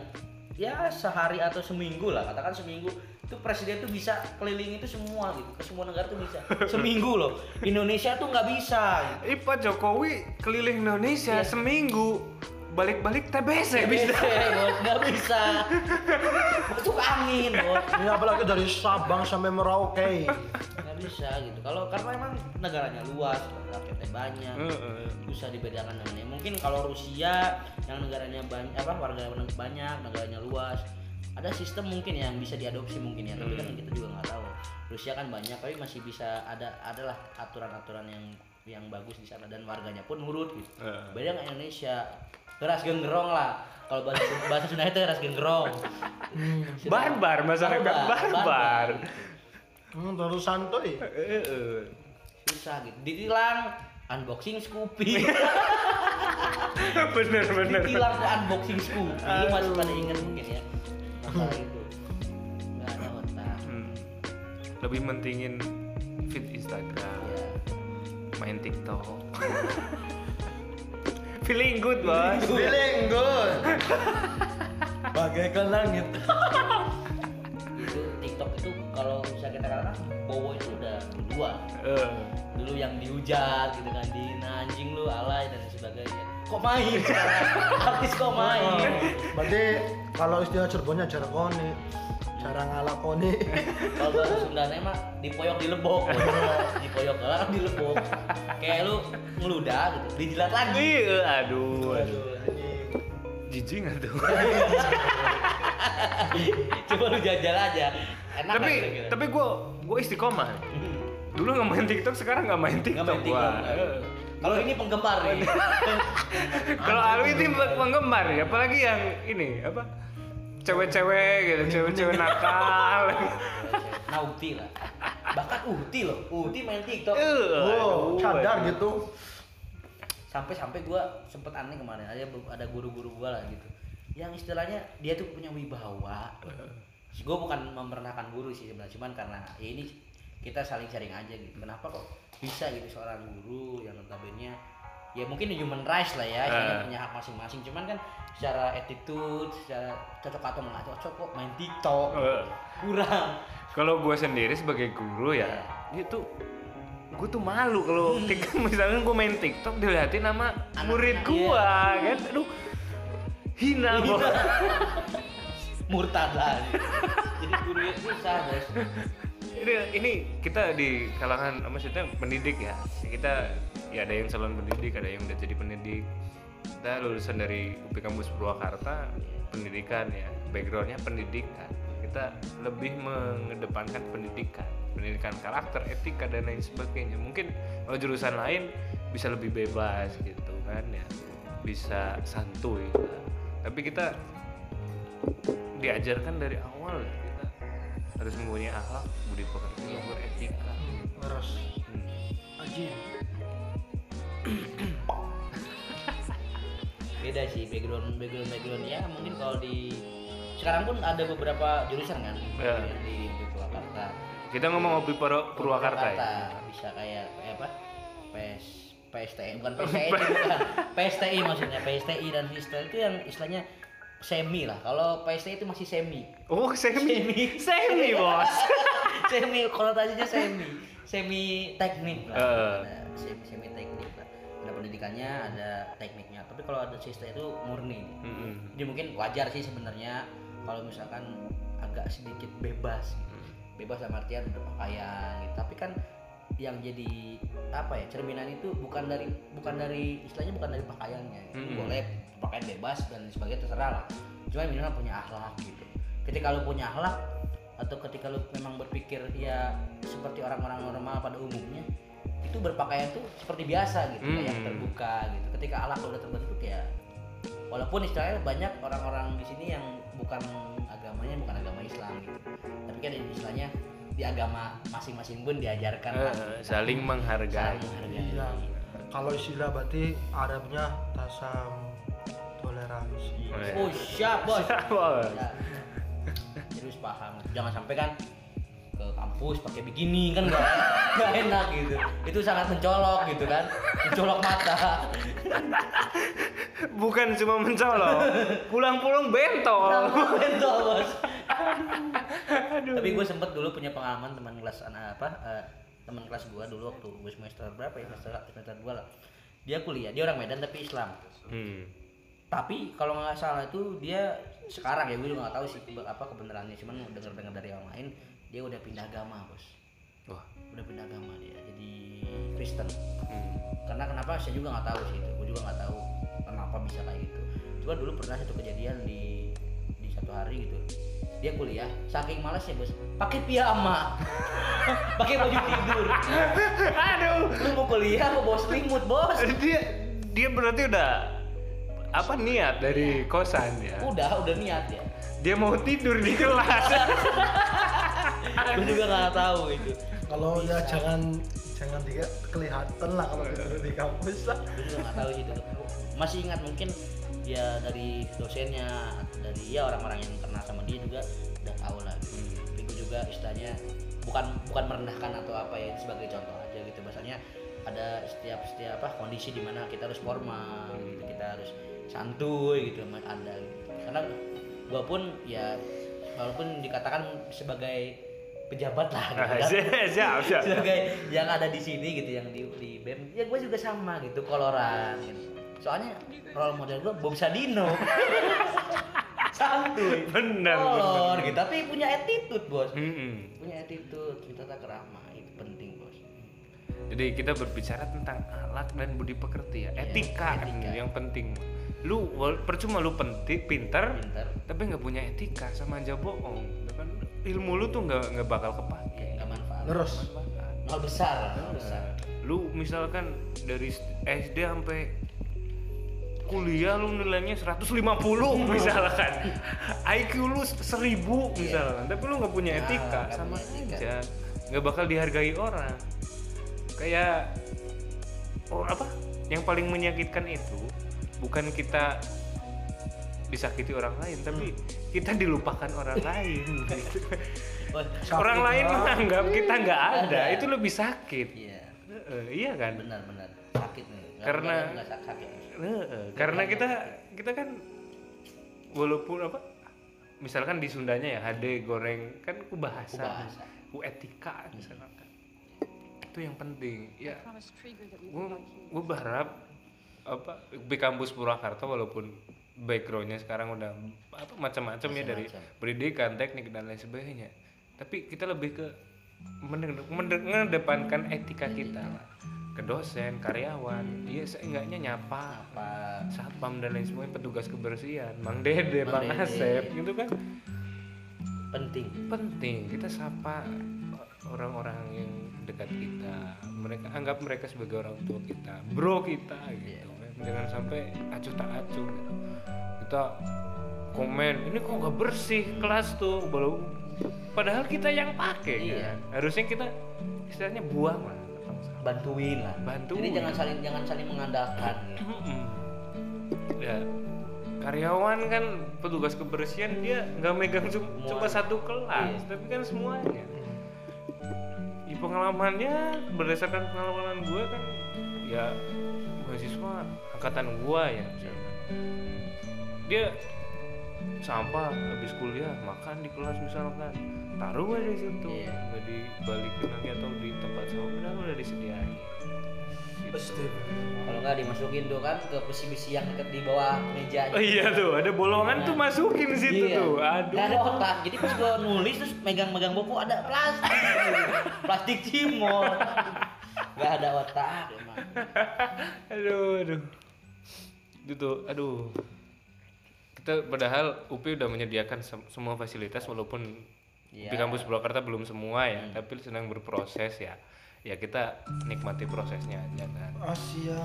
[SPEAKER 2] ya sehari atau seminggu lah. Katakan seminggu. Itu presiden tuh bisa keliling itu semua gitu. Ke semua negara tuh bisa. Seminggu loh. Indonesia tuh nggak bisa. Gitu.
[SPEAKER 1] Ih, Pak Jokowi keliling Indonesia
[SPEAKER 2] Iya.
[SPEAKER 1] seminggu balik-balik TBC bisa.
[SPEAKER 2] nggak bisa. Masuk angin bos.
[SPEAKER 3] Ini apalagi dari Sabang sampai Merauke?
[SPEAKER 2] Nggak bisa gitu. Kalau karena emang negaranya luas rakyatnya banyak bisa dibedakan dengan yang mungkin kalau Rusia yang negaranya banyak apa warga banyak negaranya luas ada sistem mungkin yang bisa diadopsi mungkin ya tapi kan kita juga nggak tahu. Rusia kan banyak tapi masih bisa ada adalah aturan-aturan yang yang bagus di sana dan warganya pun nurut gitu.
[SPEAKER 1] Heeh.
[SPEAKER 2] beda nggak Indonesia keras genggerong lah. Kalau bahasa bahasa Sunda itu keras genggerong
[SPEAKER 1] Barbar masyarakat barbar.
[SPEAKER 3] hmm, terus santuy.
[SPEAKER 1] Heeh.
[SPEAKER 2] susah gitu. Ditilang unboxing Scoopy.
[SPEAKER 1] Bener bener.
[SPEAKER 2] Ditilang unboxing Scoopy. Lu masih pada inget mungkin ya. Masalah itu. Nggak ada otak.
[SPEAKER 1] Hmm. lebih mentingin feed Instagram
[SPEAKER 2] ya
[SPEAKER 1] main TikTok feeling good bos
[SPEAKER 3] feeling good. Bagaikan langit.
[SPEAKER 2] Itu TikTok itu kalau bisa kita katakan Bowo itu udah dua.
[SPEAKER 1] Eh,
[SPEAKER 2] dulu yang dihujat gitu kan di "Nah, anjing lu alay dan sebagainya. Kok main? Artis kok main?
[SPEAKER 3] Oh, berarti kalau istilah Cirebonnya jargoni jarang ngalakoni
[SPEAKER 2] kalau bahasa Sundanya mah dipoyok di lebok dipoyok lah di lebok kayak lu ngeludah gitu dijilat lagi
[SPEAKER 1] Ih, aduh, aduh.
[SPEAKER 2] Aduh, anjing.
[SPEAKER 1] Jijik nggak tuh?
[SPEAKER 2] coba lu jajal aja enak
[SPEAKER 1] tapi
[SPEAKER 2] kira-kira?
[SPEAKER 1] tapi gue gue istiqomah. Dulu nggak main TikTok, sekarang nggak main TikTok.
[SPEAKER 2] main TikTok
[SPEAKER 1] gua.
[SPEAKER 2] nggak? kalau ini penggemar nih
[SPEAKER 1] Kalau Alwi itu penggemar ya, apalagi yang ini apa? Cewek-cewek gitu, cewek-cewek nakal.
[SPEAKER 2] Nauti lah. Bahkan Uti loh Uti main TikTok.
[SPEAKER 1] Eh,
[SPEAKER 3] wow
[SPEAKER 1] aduh,
[SPEAKER 3] cadar
[SPEAKER 1] aduh.
[SPEAKER 3] gitu.
[SPEAKER 2] Sampai sampai gue sempet aneh kemarin ada ada guru-guru gue lah gitu. Yang istilahnya dia tuh punya wibawa. Gue bukan mempernakan guru sih sebenarnya cuman karena ya ini kita saling sharing aja gitu. Kenapa kok bisa gitu seorang guru yang notabene ya mungkin human rights lah ya
[SPEAKER 1] Eh.
[SPEAKER 2] punya hak masing-masing. Cuman kan secara attitude secara cocok atau nggak cocok kok main TikTok.
[SPEAKER 1] Eh,
[SPEAKER 2] kurang.
[SPEAKER 1] Kalau gue sendiri sebagai guru ya, itu gue tuh malu kalau tik- misalnya gue main TikTok dilihatin sama
[SPEAKER 2] Anak-anak,
[SPEAKER 1] murid
[SPEAKER 2] iya.
[SPEAKER 1] gue kan, aduh hina bos.
[SPEAKER 2] murtad lah jadi guru itu susah bos.
[SPEAKER 1] Ini, ini kita di kalangan maksudnya pendidik ya kita ya ada yang calon pendidik ada yang udah jadi pendidik. Kita lulusan dari UP Kampus Purwakarta pendidikan ya. Backgroundnya pendidikan. Kita lebih mengedepankan pendidikan pendidikan karakter etika dan lain sebagainya. Mungkin kalau jurusan lain bisa lebih bebas gitu kan ya. Bisa santuy. Tapi kita diajarkan dari awal ya kita harus mempunyai akhlak budi pekerti beretika
[SPEAKER 3] harus
[SPEAKER 1] Hmm.
[SPEAKER 3] aji
[SPEAKER 2] beda sih background background background. Ya mungkin kalau di sekarang pun ada beberapa jurusan kan? Yang di, di Purwakarta
[SPEAKER 1] kita ngomong Opi Pur- Purwakarta ya?
[SPEAKER 2] Bisa kayak kayak apa? PS PSTI bukan PSTI bukan. PSTI maksudnya PSTI dan Vista itu yang istilahnya semi lah. Kalau PSTI itu masih semi.
[SPEAKER 1] Oh semi?
[SPEAKER 2] Semi.
[SPEAKER 1] semi bos.
[SPEAKER 2] Semi konotasinya semi. Semi teknik lah. Ada semi semi teknik ada pendidikannya ada tekniknya tapi kalau ada sista itu murni
[SPEAKER 1] Mm-mm.
[SPEAKER 2] jadi mungkin wajar sih sebenarnya kalau misalkan agak sedikit bebas gitu. bebas dalam artian berpakaian gitu. tapi kan yang jadi apa ya cerminan itu bukan dari bukan dari istilahnya bukan dari pakaiannya gitu.
[SPEAKER 1] Mm-mm.
[SPEAKER 2] boleh pakaian bebas dan sebagainya terserah lah cuma minimal punya akhlak gitu ketika lu punya akhlak atau ketika lu memang berpikir ya seperti orang-orang normal pada umumnya itu berpakaian tuh seperti biasa gitu kayak
[SPEAKER 1] Hmm.
[SPEAKER 2] terbuka gitu ketika akhlak lu udah terbentuk ya walaupun istilahnya banyak orang-orang di sini yang bukan agamanya bukan agama Islam gitu tapi kan istilahnya di agama masing-masing pun diajarkan
[SPEAKER 1] Eh,
[SPEAKER 2] lah,
[SPEAKER 1] saling menghargai.
[SPEAKER 2] saling menghargai
[SPEAKER 3] Iya. Kalau istilah berarti Arabnya tasam toleransi.
[SPEAKER 2] oh siap bos
[SPEAKER 1] Bos.
[SPEAKER 2] Ya. Terus paham. Jangan sampai kan ke kampus pakai bikini kan nggak nggak enak gitu. Itu sangat mencolok gitu kan, mencolok mata.
[SPEAKER 1] Bukan cuma mencolok, pulang-pulang bentol.
[SPEAKER 2] Bentol bos. Tapi gue sempet dulu punya pengalaman teman kelas anak apa eh, teman kelas gue dulu waktu gue semester berapa ya semester semester dua lah. Dia kuliah, dia orang Medan tapi Islam.
[SPEAKER 1] Hmm.
[SPEAKER 2] Tapi kalau nggak salah itu dia sekarang ya gue juga nggak tahu sih apa kebenarannya, cuman dengar-dengar dari orang lain dia udah pindah agama bos.
[SPEAKER 1] Wah.
[SPEAKER 2] udah pindah agama dia jadi Kristen
[SPEAKER 1] Hmm.
[SPEAKER 2] karena kenapa saya juga nggak tahu sih itu gue juga nggak tahu kenapa bisa kayak gitu cuma dulu pernah satu kejadian di di satu hari gitu dia kuliah saking malas ya bos pakai piyama pakai baju tidur
[SPEAKER 1] Aduh.
[SPEAKER 2] lu mau kuliah mau bawa selimut bos
[SPEAKER 1] Dia dia berarti udah apa niat dari kosan ya?
[SPEAKER 2] udah udah niat ya
[SPEAKER 1] Dia mau tidur di kelas.
[SPEAKER 2] gue juga nggak tahu itu
[SPEAKER 3] Kalau ya jangan jangan dia kelihatan lah kalau tidur di kampus lah.
[SPEAKER 2] gue juga nggak tahu sih itu masih ingat mungkin ya dari dosennya dari ya orang-orang yang kenal sama dia juga udah tahu lah gitu. tapi gue juga istilahnya bukan bukan merendahkan atau apa ya sebagai contoh aja gitu bahasanya ada setiap setiap apa kondisi di mana kita harus formal gitu kita harus santuy gitu ada gitu. karena gue pun ya walaupun dikatakan sebagai pejabat lah gitu kan
[SPEAKER 1] siap,
[SPEAKER 2] sebagai yang ada di sini gitu yang di di BEM ya gue juga sama gitu koloran gitu. soalnya role model gue Bob Sadino santuy
[SPEAKER 1] Benar,
[SPEAKER 2] kolor
[SPEAKER 1] benar.
[SPEAKER 2] gitu tapi punya attitude bos
[SPEAKER 1] Mm-mm.
[SPEAKER 2] punya attitude punya tata kerama itu penting bos
[SPEAKER 1] Jadi kita berbicara tentang akhlak dan budi pekerti ya, etika, kan
[SPEAKER 2] etika.
[SPEAKER 1] yang penting. Lu percuma lu penting, pinter,
[SPEAKER 2] pinter
[SPEAKER 1] tapi nggak punya etika sama aja bohong. Ya kan ilmu lu tuh nggak nggak bakal kepake.
[SPEAKER 2] nggak manfaat.
[SPEAKER 3] Terus?
[SPEAKER 2] Nol besar nol besar.
[SPEAKER 1] Lu misalkan dari SD sampai kuliah lu nilainya 150 misalkan. IQ lu 1000 misalkan. Tapi lu nggak punya
[SPEAKER 2] Nah,
[SPEAKER 1] etika
[SPEAKER 2] nggak
[SPEAKER 1] sama
[SPEAKER 2] punya
[SPEAKER 1] aja. Nggak bakal dihargai orang. Kayak oh apa? Yang paling menyakitkan itu bukan kita disakiti orang lain tapi kita dilupakan orang lain gitu. Orang lain menganggap kita nggak ada
[SPEAKER 2] Ada.
[SPEAKER 1] itu lebih sakit.
[SPEAKER 2] Iya.
[SPEAKER 1] Heeh, iya kan?
[SPEAKER 2] Benar-benar sakit nih. Nggak-
[SPEAKER 1] Karena-
[SPEAKER 2] nggak sakit.
[SPEAKER 1] Heeh, karena kita kita kan walaupun apa misalkan di Sundanya ya hade goreng kan ku bahasa,
[SPEAKER 2] Ku bahasa.
[SPEAKER 1] ku etika misalkan. Itu yang penting ya. Gue berharap apa di kampus Purwakarta walaupun backgroundnya sekarang udah apa macam-macam ya dari pendidikan teknik dan lain sebagainya. Tapi kita lebih ke mende- mende- mengedepankan etika kita lah. Ke dosen karyawan iya seenggaknya nyapa
[SPEAKER 2] apa
[SPEAKER 1] satpam dan lain sebagainya petugas kebersihan mang dede
[SPEAKER 2] Mang
[SPEAKER 1] asep gitu kan.
[SPEAKER 2] Penting.
[SPEAKER 1] Penting. Kita sapa orang-orang yang dekat kita. Mereka anggap mereka sebagai orang tua kita bro kita gitu. kan jangan sampai acuh tak acuh gitu. kita komen ini kok gak bersih kelas tuh belum padahal kita yang pakai
[SPEAKER 2] Iya.
[SPEAKER 1] kan harusnya kita istilahnya buang lah
[SPEAKER 2] bantuin lah
[SPEAKER 1] Bantuin.
[SPEAKER 2] jadi jangan saling jangan saling mengandalkan
[SPEAKER 1] ya karyawan kan petugas kebersihan dia nggak megang cum-
[SPEAKER 2] Semua.
[SPEAKER 1] cuma satu kelas
[SPEAKER 2] Iya.
[SPEAKER 1] tapi kan semuanya di pengalamannya berdasarkan pengalaman gue kan ya mahasiswa angkatan gue ya misalkan dia sampah habis kuliah makan di kelas misalkan taruh aja di situ
[SPEAKER 2] Iya.
[SPEAKER 1] nggak dibalikin lagi atau di tempat sampah udah udah disediain gitu
[SPEAKER 2] kalau nggak dimasukin tuh kan ke besi-besi yang deket di bawah meja
[SPEAKER 1] Oh iya tuh, ada bolongan tuh masukin situ
[SPEAKER 2] Iya.
[SPEAKER 1] tuh. Aduh.
[SPEAKER 2] Ada otak. Jadi pas gua nulis terus megang-megang buku ada plastik. plastik cimol. Gak ada otak emang.
[SPEAKER 1] aduh, aduh. Itu tuh, aduh. Kita padahal UPI udah menyediakan sem- semua fasilitas walaupun
[SPEAKER 2] Iya.
[SPEAKER 1] di kampus Purwakarta belum semua ya, tapi sedang berproses ya. Ya kita nikmati prosesnya aja kan.
[SPEAKER 3] Asia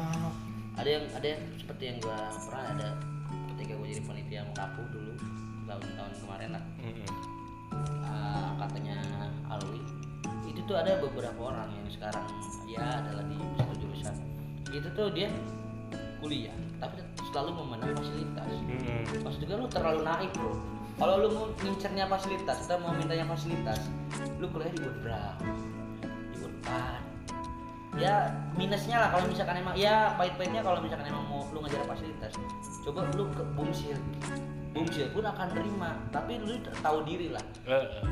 [SPEAKER 2] Ada yang ada yang seperti yang gua pernah ada ketika gua jadi panitia Mukapu dulu tahun-tahun kemarin lah.
[SPEAKER 1] Mm-mm.
[SPEAKER 2] uh, angkatannya Alwi itu ada beberapa orang yang sekarang ya adalah di satu jurusan. Itu tuh dia kuliah tapi selalu memandang fasilitas.
[SPEAKER 1] Mm-mm.
[SPEAKER 2] maksud gue lu terlalu naik bro. Kalau lu mau ngincernya fasilitas kita mau mintanya fasilitas lu kuliah di Unpad di Unpad ya minusnya lah kalau misalkan emang ya pahit-pahitnya kalau misalkan emang mau lu ngajar fasilitas. Coba lu ke Bumsil Bumsil pun akan terima tapi lu tahu diri lah.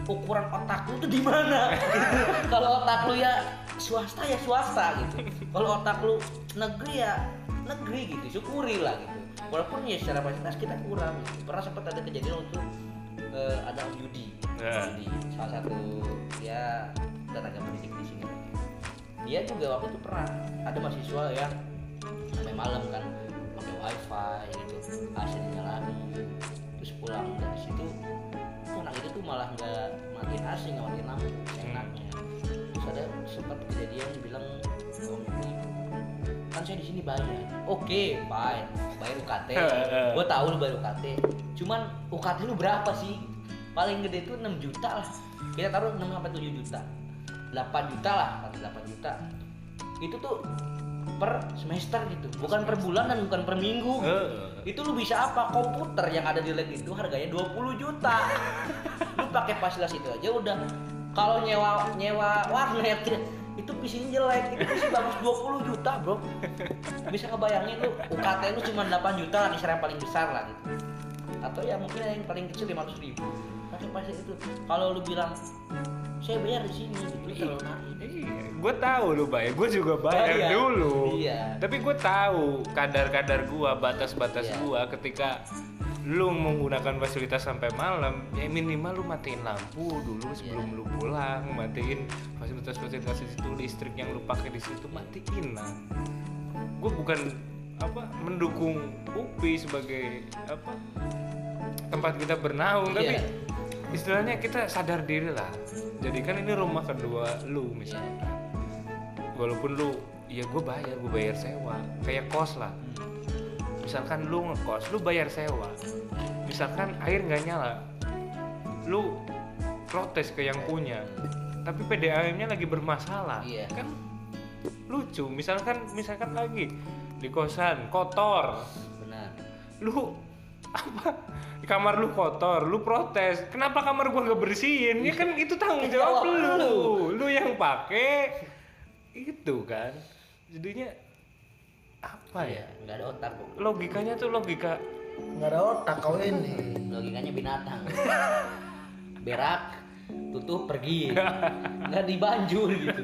[SPEAKER 2] Ukuran otak lu tuh di mana? Kalau otak lu ya swasta ya swasta gitu. Kalau otak lu negeri ya negeri gitu syukuri lah gitu. Walaupun ya secara fasilitas kita kurang gitu. pernah sempat ada kejadian waktu eh, ada Om Yudi.
[SPEAKER 1] Ya.
[SPEAKER 2] Yudi salah satu ya tenaga pendidik di sini. Dia juga waktu itu pernah ada mahasiswa yang sampai malam kan pakai wifi gitu AC dinyalain terus pulang dari situ tuh anak itu tuh malah nggak matiin AC nggak matiin lampu enaknya. Terus ada sempat kejadian bilang ini kan saya di sini bayar. Oke fine. Bayar UKT gue tahu lu bayar UKT cuman UKT lu berapa sih? Paling gede itu 6 juta lah. Kita taruh 6 sampai 7 juta. 8 juta lah atau 8 juta. Itu tuh per semester gitu. Bukan per bulan dan bukan per minggu
[SPEAKER 1] Eh,
[SPEAKER 2] itu lu bisa apa? Komputer yang ada di lab itu harganya 20 juta. Lu pakai fasilitas itu aja udah. Kalau nyewa nyewa warnet itu PC jelek. Itu PC bagus 20 juta bro. Bisa ngebayangin lu UKT lu cuma 8 juta lah yang paling besar lah gitu. Atau ya mungkin yang paling kecil 500 ribu pakai fasilitas itu kalau lu bilang saya bayar di sini gitu lu terlalu naif
[SPEAKER 1] Iya, gue tahu lu bayar, gue juga bayar
[SPEAKER 2] Bayar.
[SPEAKER 1] dulu.
[SPEAKER 2] Iya.
[SPEAKER 1] Tapi gue tahu kadar-kadar gua, batas-batas
[SPEAKER 2] Iya.
[SPEAKER 1] gua ketika lu menggunakan fasilitas sampai malam, ya minimal lu matiin lampu dulu sebelum
[SPEAKER 2] Iya.
[SPEAKER 1] lu pulang, matiin fasilitas-fasilitas di situ, listrik yang lu pakai di situ matiin lah. Gue bukan apa mendukung UPI sebagai apa tempat kita bernaung, tapi
[SPEAKER 2] Iya.
[SPEAKER 1] Istilahnya kita sadar diri lah. Jadi kan ini rumah kedua lu misalnya. Walaupun lu ya gue bayar gue bayar sewa. Kayak kos lah. Misalkan lu ngekos lu bayar sewa. Misalkan air nggak nyala lu protes ke yang punya. Tapi PDAM-nya lagi bermasalah.
[SPEAKER 2] Iya.
[SPEAKER 1] kan lucu. Misalkan misalkan lagi di kosan kotor.
[SPEAKER 2] Benar.
[SPEAKER 1] Lu apa? Di kamar lu kotor lu protes. Kenapa kamar gua nggak bersihin? Ya kan itu tanggung jawab lu. lu. Yang pakai itu kan. Jadinya apa ya?
[SPEAKER 2] Iya, nggak ada otak
[SPEAKER 1] logikanya tuh logika.
[SPEAKER 3] Nggak ada otak kau ini.
[SPEAKER 2] Logikanya binatang. Berak tutup pergi. Nggak dibanjur gitu.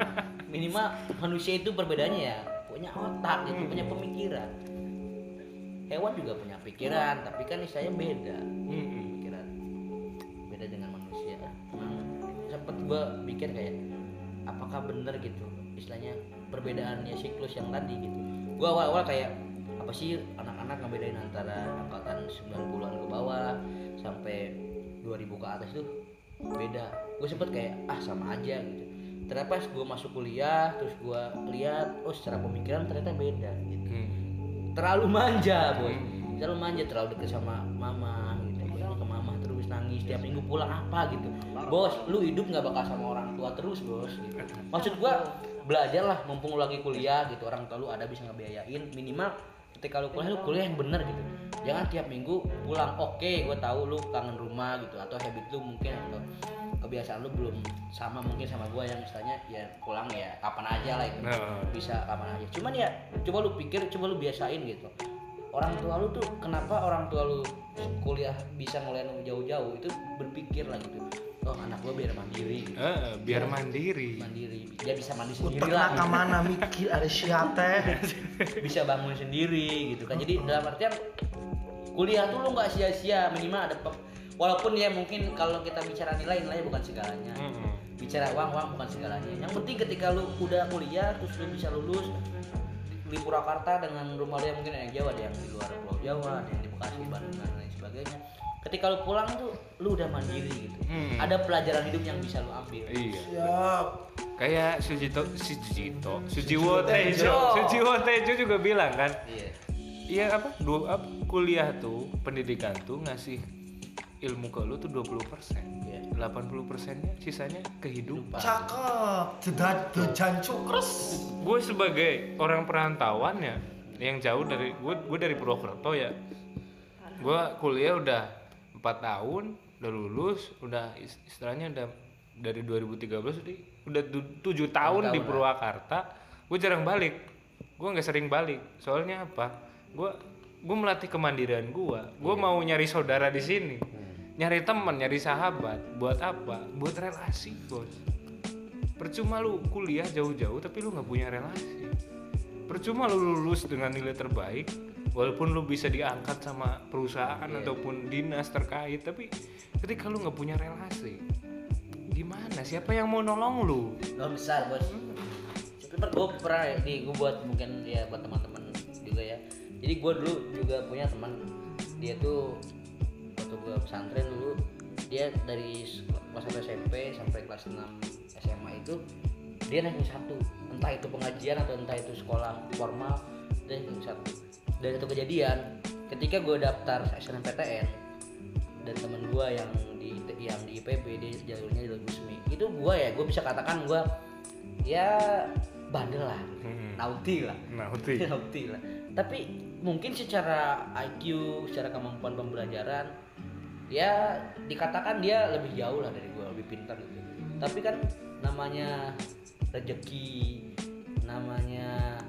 [SPEAKER 2] Minimal manusia itu perbedaannya ya punya otak gitu punya pemikiran hewan juga punya pikiran tapi kan istilahnya beda.
[SPEAKER 1] Mm-mm.
[SPEAKER 2] pikiran beda dengan manusia. Emang sempet gua pikir kayak apakah bener gitu? Istilahnya perbedaannya siklus yang tadi gitu. Gua awal-awal kayak apa sih anak-anak ngebedain antara angkatan 90-an ke bawah sampai 2000 ke atas tuh beda. Gue sempet kayak ah sama aja gitu. Ternyata pas gue masuk kuliah terus gue lihat oh secara pemikiran ternyata beda gitu.
[SPEAKER 1] Mm.
[SPEAKER 2] Terlalu manja bos
[SPEAKER 1] Hmm.
[SPEAKER 2] terlalu manja terlalu deket sama mama gitu pulang ke mama terus nangis tiap minggu pulang apa gitu bos lu hidup nggak bakal sama orang tua terus bos gitu. maksud gua belajar lah mumpung lu lagi kuliah gitu orang tua lu ada bisa ngebiayain minimal ketika lu kuliah lu kuliah yang bener gitu. Jangan tiap minggu pulang oke gua tahu lu kangen rumah gitu. Atau habit lu mungkin atau kebiasaan lu belum sama mungkin sama gua yang misalnya ya pulang ya kapan aja lah itu.
[SPEAKER 1] Nah.
[SPEAKER 2] bisa kapan aja. Cuman ya coba lu pikir coba lu biasain gitu. Orang tua lu tuh kenapa orang tua lu kuliah bisa ngeliat jauh-jauh? Itu berpikir lah gitu oh anak gua biar mandiri. Gitu.
[SPEAKER 1] Eh, biar mandiri.
[SPEAKER 2] Mandiri. Dia bisa mandi sendiri
[SPEAKER 3] Utek
[SPEAKER 2] lah
[SPEAKER 3] nak mana mikir ada siapa
[SPEAKER 2] bisa bangun sendiri gitu kan. Jadi dalam artian kuliah tuh lu nggak sia-sia. Minimal ada walaupun ya mungkin kalau kita bicara nilai nilai bukan segalanya.
[SPEAKER 1] Mm-mm.
[SPEAKER 2] bicara uang uang bukan segalanya. Yang penting ketika lu udah kuliah terus lu bisa lulus di Purwakarta dengan rumah lu yang mungkin ada yang Jawa ada yang di luar Pulau Jawa ada yang di Bekasi Bandung dan lain sebagainya ketika lu pulang tuh lu udah mandiri gitu.
[SPEAKER 1] Hmm.
[SPEAKER 2] ada pelajaran hidup yang bisa lu ambil.
[SPEAKER 1] Iya.
[SPEAKER 3] Siap.
[SPEAKER 1] Kayak Sujito Sujito Sujiwo Tejo.
[SPEAKER 2] Tejo.
[SPEAKER 1] Sujiwo Tejo juga bilang kan
[SPEAKER 2] iya.
[SPEAKER 1] iya apa dua apa, kuliah tuh pendidikan tuh ngasih ilmu ke lu tuh 20%
[SPEAKER 2] Iya.
[SPEAKER 1] 80 persennya sisanya kehidupan.
[SPEAKER 3] Cakep. Tidak tujan cukres.
[SPEAKER 1] Gue sebagai orang perantauan ya yang jauh dari gue gue dari Purwokerto ya. Gue kuliah udah empat tahun udah lulus udah is- istilahnya udah dari 2013 udah udah tu- tujuh tahun di
[SPEAKER 2] tahun,
[SPEAKER 1] Purwakarta gue jarang balik. Gue nggak sering balik. Soalnya apa? Gue gue melatih kemandirian gue gue mau nyari saudara di sini. Nyari teman nyari sahabat. Buat apa? Buat relasi bos. Percuma lu kuliah jauh-jauh tapi lu nggak punya relasi percuma lu lulus dengan nilai terbaik walaupun lu bisa diangkat sama perusahaan ataupun dinas terkait tapi ketika lu nggak punya relasi gimana? Siapa yang mau nolong lu?
[SPEAKER 2] Lo besar bos. Tapi per gue pernah ya, nih gue buat mungkin ya buat teman-teman juga ya. Jadi gue dulu juga punya teman. Dia tuh waktu gue pesantren dulu dia dari kelas 1 SMP sampai kelas 6 SMA itu dia ranking satu. Entah itu pengajian atau entah itu sekolah formal dia ranking satu. Dan satu kejadian ketika gue daftar SNMPTN dan temen gue yang di yang di IPB dia jalurnya jalur resmi. Itu gue ya gue bisa katakan gue ya bandel lah.
[SPEAKER 1] Hmm.
[SPEAKER 2] nauti lah.
[SPEAKER 1] Nah Uti.
[SPEAKER 2] nauti lah. Tapi mungkin secara IQ secara kemampuan pembelajaran ya dikatakan dia lebih jauh lah dari gue lebih pintar gitu. Tapi kan namanya rezeki namanya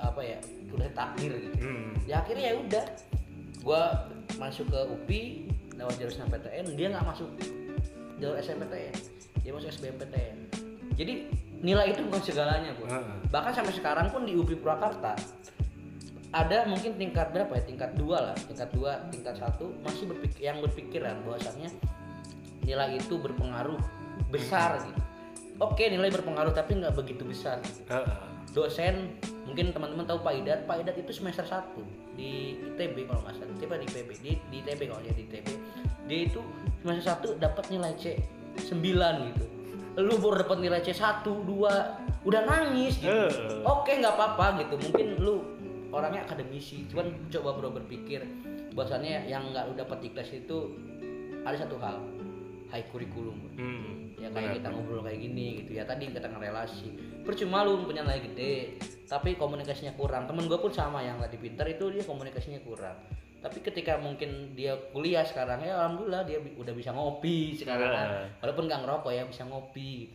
[SPEAKER 2] apa ya udah takdir gitu.
[SPEAKER 1] Hmm.
[SPEAKER 2] ya akhirnya ya udah gua masuk ke UPI lewat jalur SNMPTN dia nggak masuk jalur SNMPTN dia masuk SBMPTN jadi nilai itu bukan segalanya bu
[SPEAKER 1] Heeh.
[SPEAKER 2] bahkan sampai sekarang pun di UPI Purwakarta ada mungkin tingkat berapa ya? Tingkat dua lah tingkat dua tingkat satu masih berpikir yang berpikiran bahwasannya nilai itu berpengaruh besar gitu oke nilai berpengaruh tapi nggak begitu besar. Dosen mungkin teman-teman tahu Pak Idat. Pak Idat itu semester 1 di ITB kalau nggak salah. ITB di IPB di, di ITB kalau dia di ITB dia itu semester 1 dapat nilai C 9 gitu. Lu baru dapat nilai C 1 2 udah nangis gitu.
[SPEAKER 1] Eh.
[SPEAKER 2] oke nggak apa-apa gitu. Mungkin lu orangnya akademisi cuman coba bro berpikir bahwasannya yang nggak lu dapat di kelas itu ada satu hal high curriculum.
[SPEAKER 1] Hmm.
[SPEAKER 2] ya kayak kita ngobrol kayak gini gitu ya. Tadi kita relasi. Percuma lu punya nilai gede tapi komunikasinya kurang. Temen gue pun sama yang tadi pintar itu dia komunikasinya kurang. Tapi ketika mungkin dia kuliah sekarang ya alhamdulillah dia bi- udah bisa ngopi sekarang. Kan. Walaupun nggak ngerokok ya bisa ngopi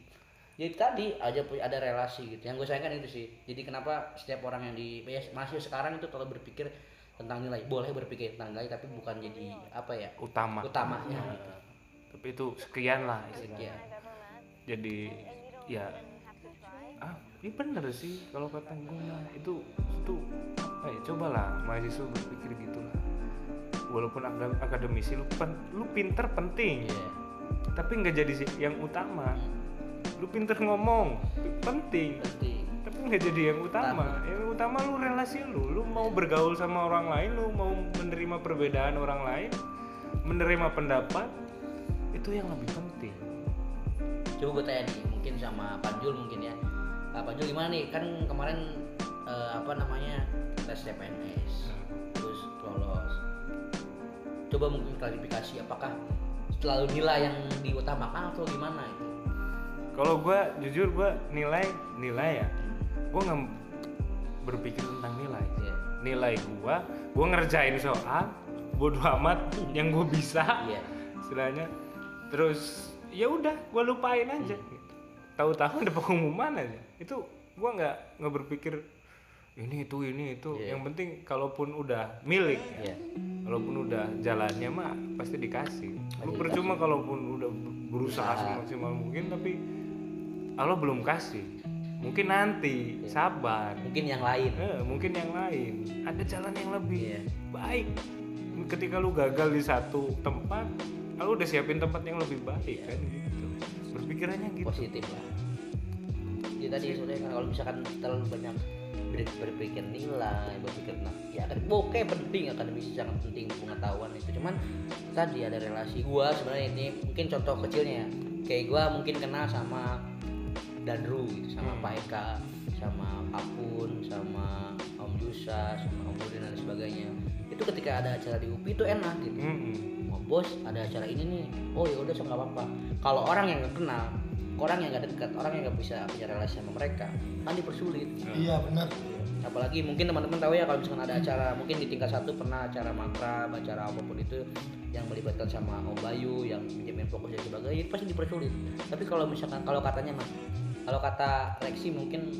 [SPEAKER 2] jadi tadi aja pu- ada relasi gitu. Yang gue sayangkan itu sih. Jadi kenapa setiap orang yang di ya, masih sekarang itu kalau berpikir tentang nilai. Boleh berpikir tentang nilai tapi bukan jadi apa ya?
[SPEAKER 1] Utama.
[SPEAKER 2] Utamanya
[SPEAKER 1] Nah,
[SPEAKER 2] gitu.
[SPEAKER 1] Tapi itu sekian lah istilahnya.
[SPEAKER 2] Sekian.
[SPEAKER 1] jadi ya. Ah ini bener sih kalau kata gue mah. Itu itu apa ya cobalah mahasiswa berpikir gitu lah. Walaupun akad- akademisi lu pen- lu pinter penting.
[SPEAKER 2] Iya.
[SPEAKER 1] tapi nggak jadi sih yang utama. Lu pinter ngomong penting.
[SPEAKER 2] Penting.
[SPEAKER 1] Tapi nggak jadi yang utama. Yang utama lu relasi lu. Lu mau bergaul sama orang lain lu mau menerima perbedaan orang lain menerima pendapat itu yang lebih penting.
[SPEAKER 2] Coba gue tanya nih mungkin sama Panjul mungkin ya. Pak Panjul gimana nih? Kan kemarin eh, apa namanya tes CPNS terus lolos. Coba mungkin klarifikasi apakah selalu nilai yang diutamakan atau gimana itu?
[SPEAKER 1] Kalau gue jujur gue nilai nilai ya. Gue nggak berpikir tentang nilai.
[SPEAKER 2] Iya.
[SPEAKER 1] nilai gue gue ngerjain soal bodo amat yang gue bisa.
[SPEAKER 2] Iya.
[SPEAKER 1] Istilahnya terus ya udah gue lupain aja. Gitu. tahu-tahu ada pengumuman aja. Itu gue nggak nggak berpikir ini itu ini itu.
[SPEAKER 2] Iya.
[SPEAKER 1] yang penting kalaupun udah milik ya,
[SPEAKER 2] iya.
[SPEAKER 1] walaupun udah jalannya mah pasti dikasih. Lu percuma kalaupun udah berusaha semaksimal mungkin tapi Allah belum kasih. Mungkin nanti sabar.
[SPEAKER 2] Mungkin yang lain.
[SPEAKER 1] Eh, mungkin yang lain. Ada jalan yang lebih
[SPEAKER 2] Iya.
[SPEAKER 1] baik. Ketika lu gagal di satu tempat lu udah siapin tempat yang lebih baik kan gitu. Berpikirannya gitu.
[SPEAKER 2] Positif lah. Ya tadi sebenarnya kalau misalkan terlalu banyak ber- berpikir nilai berpikir nah ya kan oke penting akademisi sangat penting pengetahuan itu. Cuman tadi ada relasi gua sebenarnya ini mungkin contoh kecilnya. Ya. kayak gua mungkin kenal sama Danru gitu sama
[SPEAKER 1] Hmm.
[SPEAKER 2] Pak Eka sama Apun sama Om Jusa sama Om Budin dan sebagainya. Itu ketika ada acara di UPI itu enak gitu.
[SPEAKER 1] Mm-mm.
[SPEAKER 2] Bos ada acara ini nih. Oh ya udah so nggak apa-apa. Kalau orang yang nggak kenal orang yang nggak dekat orang yang nggak bisa punya relasi sama mereka kan dipersulit.
[SPEAKER 3] Iya benar.
[SPEAKER 2] Apalagi mungkin teman-teman tahu ya kalau misalkan ada acara mungkin di tingkat satu pernah acara makrab acara apa pun itu yang melibatkan sama Om Bayu yang menjamin fokus dan sebagainya itu pasti dipersulit. Tapi kalau misalkan kalau katanya mah kalau kata Lexi mungkin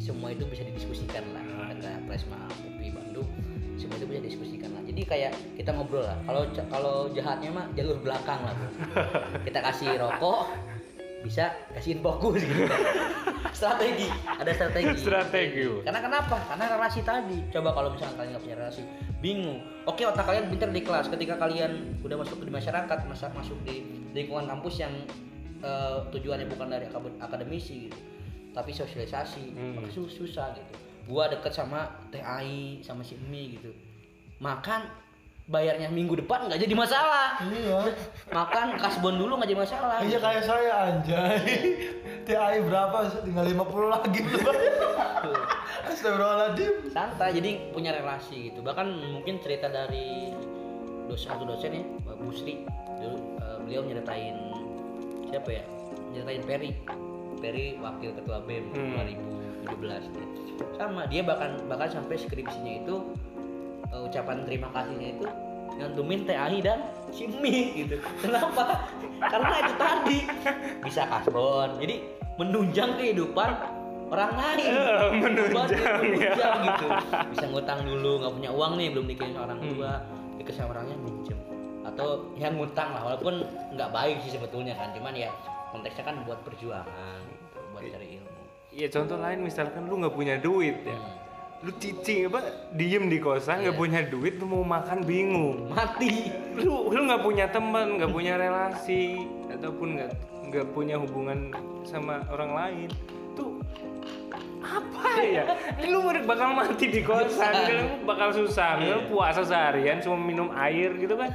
[SPEAKER 2] semua itu bisa didiskusikan lah kata Presma UPI Bandung semua itu bisa didiskusikan lah jadi kayak kita ngobrol lah. Kalau kalau jahatnya mah jalur belakang lah kita kasih rokok bisa kasihin fokus gitu. Strategi. Ada strategi.
[SPEAKER 1] Strategi,
[SPEAKER 2] karena kenapa? Karena relasi tadi. Coba kalau misalnya kalian nggak punya relasi bingung. Oke otak kalian pinter di kelas. Ketika kalian udah masuk di masyarakat masa masuk di lingkungan kampus yang eh, tujuannya bukan dari akad- akademisi gitu tapi sosialisasi
[SPEAKER 1] Hmm.
[SPEAKER 2] susah gitu. Gua deket sama TAI sama si Emi gitu makan bayarnya minggu depan nggak jadi masalah.
[SPEAKER 3] Iya.
[SPEAKER 2] Makan kasbon dulu nggak jadi masalah.
[SPEAKER 3] Iya kayak saya anjay. TAI berapa? Tinggal 50 lagi. Astagfirullahaladzim.
[SPEAKER 2] Santai jadi punya relasi gitu. Bahkan mungkin cerita dari dosen satu dosen ya Mbak Busri. Dulu eh, beliau nyeritain siapa ya? Nyeritain Perry. Perry wakil ketua BEM
[SPEAKER 1] Hmm.
[SPEAKER 2] 2017 ya. sama dia bahkan bahkan sampai skripsinya itu eh, ucapan terima kasihnya itu ngantumin TAI dan Simi gitu. Kenapa? Karena itu tadi. Bisa kasbon. Jadi menunjang kehidupan orang lain.
[SPEAKER 1] Eh, menunjang,
[SPEAKER 2] dia menunjang
[SPEAKER 1] ya.
[SPEAKER 2] gitu. Bisa ngutang dulu nggak punya uang nih belum dikirim orang
[SPEAKER 1] Hmm.
[SPEAKER 2] tua. Dikasih sama orangnya minjem. Atau yang ngutang lah walaupun nggak baik sih sebetulnya kan. Cuman ya konteksnya kan buat perjuangan gitu, buat cari ilmu.
[SPEAKER 1] ya contoh lain misalkan lu nggak punya duit ya.
[SPEAKER 2] Hmm.
[SPEAKER 1] Lu cicing apa diem di kosan nggak
[SPEAKER 2] Iya.
[SPEAKER 1] punya duit lu mau makan bingung.
[SPEAKER 2] Mati.
[SPEAKER 1] Lu lu nggak punya teman nggak punya relasi ataupun nggak nggak punya hubungan sama orang lain. Tuh apa? Ya lu bakal mati di kosan lu bakal susah. Lu puasa seharian cuma minum air gitu kan.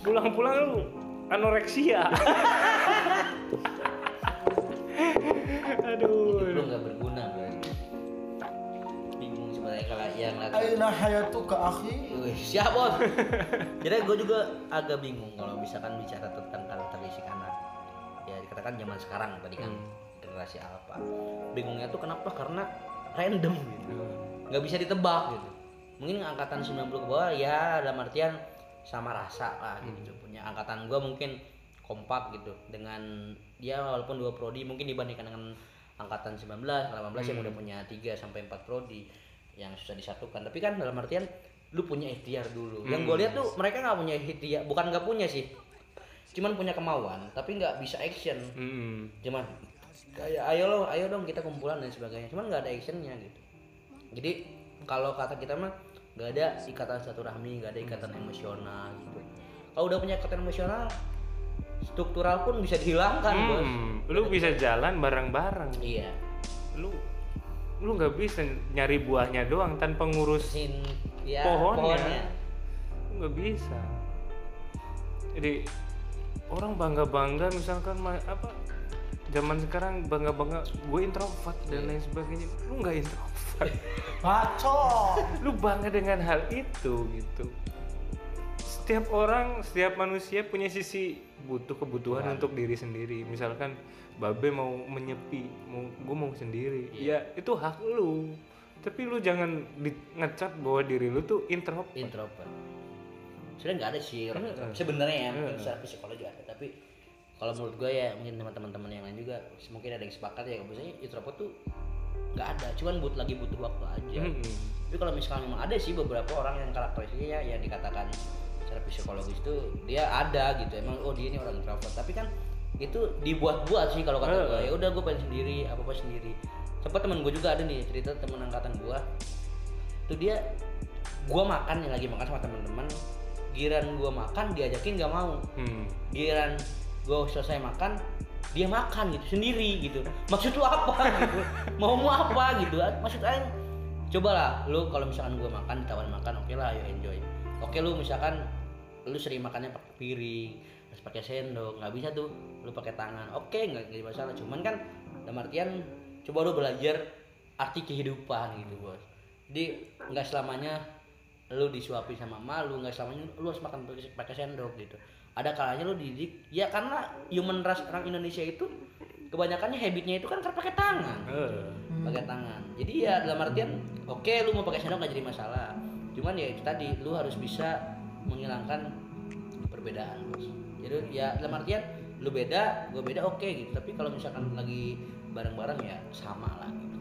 [SPEAKER 1] Pulang-pulang lu anoreksia. Aduh
[SPEAKER 2] lu nggak berguna yang lagi
[SPEAKER 3] Aina hayatuka akhi?
[SPEAKER 2] Wih, siap bos. Jadi gue juga agak bingung kalau misalkan bicara tentang karakteristik anak. Ya dikatakan zaman sekarang tadi kan
[SPEAKER 1] Hmm.
[SPEAKER 2] generasi alpha bingungnya tuh kenapa? Karena random gitu. Nggak bisa ditebak gitu. Mungkin angkatan 90 ke bawah ya dalam artian sama rasa lah gitu punya angkatan gua mungkin kompak gitu. Dengan dia walaupun dua prodi mungkin dibandingkan dengan angkatan 19 18 yang udah punya 3 sampai 4 prodi yang susah disatukan. Tapi kan dalam artian lu punya ikhtiar dulu. Yang gue lihat tuh mereka nggak punya ikhtiar bukan nggak punya sih. Cuman punya kemauan tapi nggak bisa action.
[SPEAKER 1] Mm-mm.
[SPEAKER 2] cuman kayak ayo lo ayo dong kita kumpulan dan sebagainya. Cuman nggak ada actionnya gitu. Jadi kalau kata kita mah nggak ada ikatan satu rahmi nggak ada ikatan emosional gitu. Kalau udah punya ikatan emosional struktural pun bisa dihilangkan bos.
[SPEAKER 1] Hmm, lu bisa jalan bareng-bareng.
[SPEAKER 2] Iya.
[SPEAKER 1] Lu lu nggak bisa nyari buahnya doang tanpa ngurus
[SPEAKER 2] sin ya
[SPEAKER 1] Pohonnya.
[SPEAKER 2] pohonnya,
[SPEAKER 1] Lu nggak bisa. Jadi orang bangga bangga misalkan apa zaman sekarang bangga bangga gue introvert dan lain sebagainya. Lu nggak introvert.
[SPEAKER 3] Ngaco
[SPEAKER 1] lu bangga dengan hal itu gitu. Setiap orang setiap manusia punya sisi butuh kebutuhan untuk diri sendiri. Misalkan babe mau menyepi mau gue mau sendiri. Ya itu hak lu. Tapi lu jangan di, ngecap bahwa diri lu tuh introvert.
[SPEAKER 2] Introvert. Sebenarnya nggak ada sih sebenarnya ya mungkin secara psikologi ada. Tapi kalau menurut gue ya mungkin teman-teman yang lain juga mungkin ada yang sepakat ya biasanya introvert tuh nggak ada. Cuman but lagi butuh waktu aja.
[SPEAKER 1] Hmm.
[SPEAKER 2] tapi kalau misalkan memang ada sih beberapa orang yang karakteristiknya yang dikatakan secara psikologis itu dia ada gitu. Emang oh dia ini orang introvert. Tapi kan itu dibuat-buat sih kalau kata
[SPEAKER 1] Eh.
[SPEAKER 2] gue ya udah gue pengen sendiri apa apa sendiri. Sempat temen gue juga ada nih cerita temen angkatan gue itu dia gue makan yang lagi makan sama teman-teman giran gue makan diajakin nggak mau.
[SPEAKER 1] Hmm.
[SPEAKER 2] giliran gue selesai makan dia makan gitu sendiri gitu. Maksud lu apa gitu? Mau mau apa gitu? Maksud aing cobalah lu kalau misalkan gue makan ditawarin makan oke lah ayo enjoy. Oke lu misalkan lu sering makannya pakai piring terus pakai sendok nggak bisa tuh lu pakai tangan. Oke nggak jadi masalah. Cuman kan dalam artian coba lu belajar arti kehidupan gitu bos. Jadi nggak selamanya lu disuapin sama malu nggak selamanya lu harus makan pakai sendok gitu. Ada kalanya lu didik ya karena human race orang Indonesia itu kebanyakannya habitnya itu kan karena pakai tangan.
[SPEAKER 1] Eh.
[SPEAKER 2] pakai tangan. Jadi ya dalam artian oke lu mau pakai sendok nggak jadi masalah. Cuman ya itu tadi lu harus bisa menghilangkan perbedaan bos jadi ya dalam artian lu beda gue beda oke gitu. Tapi kalau misalkan lagi bareng-bareng ya sama lah gitu.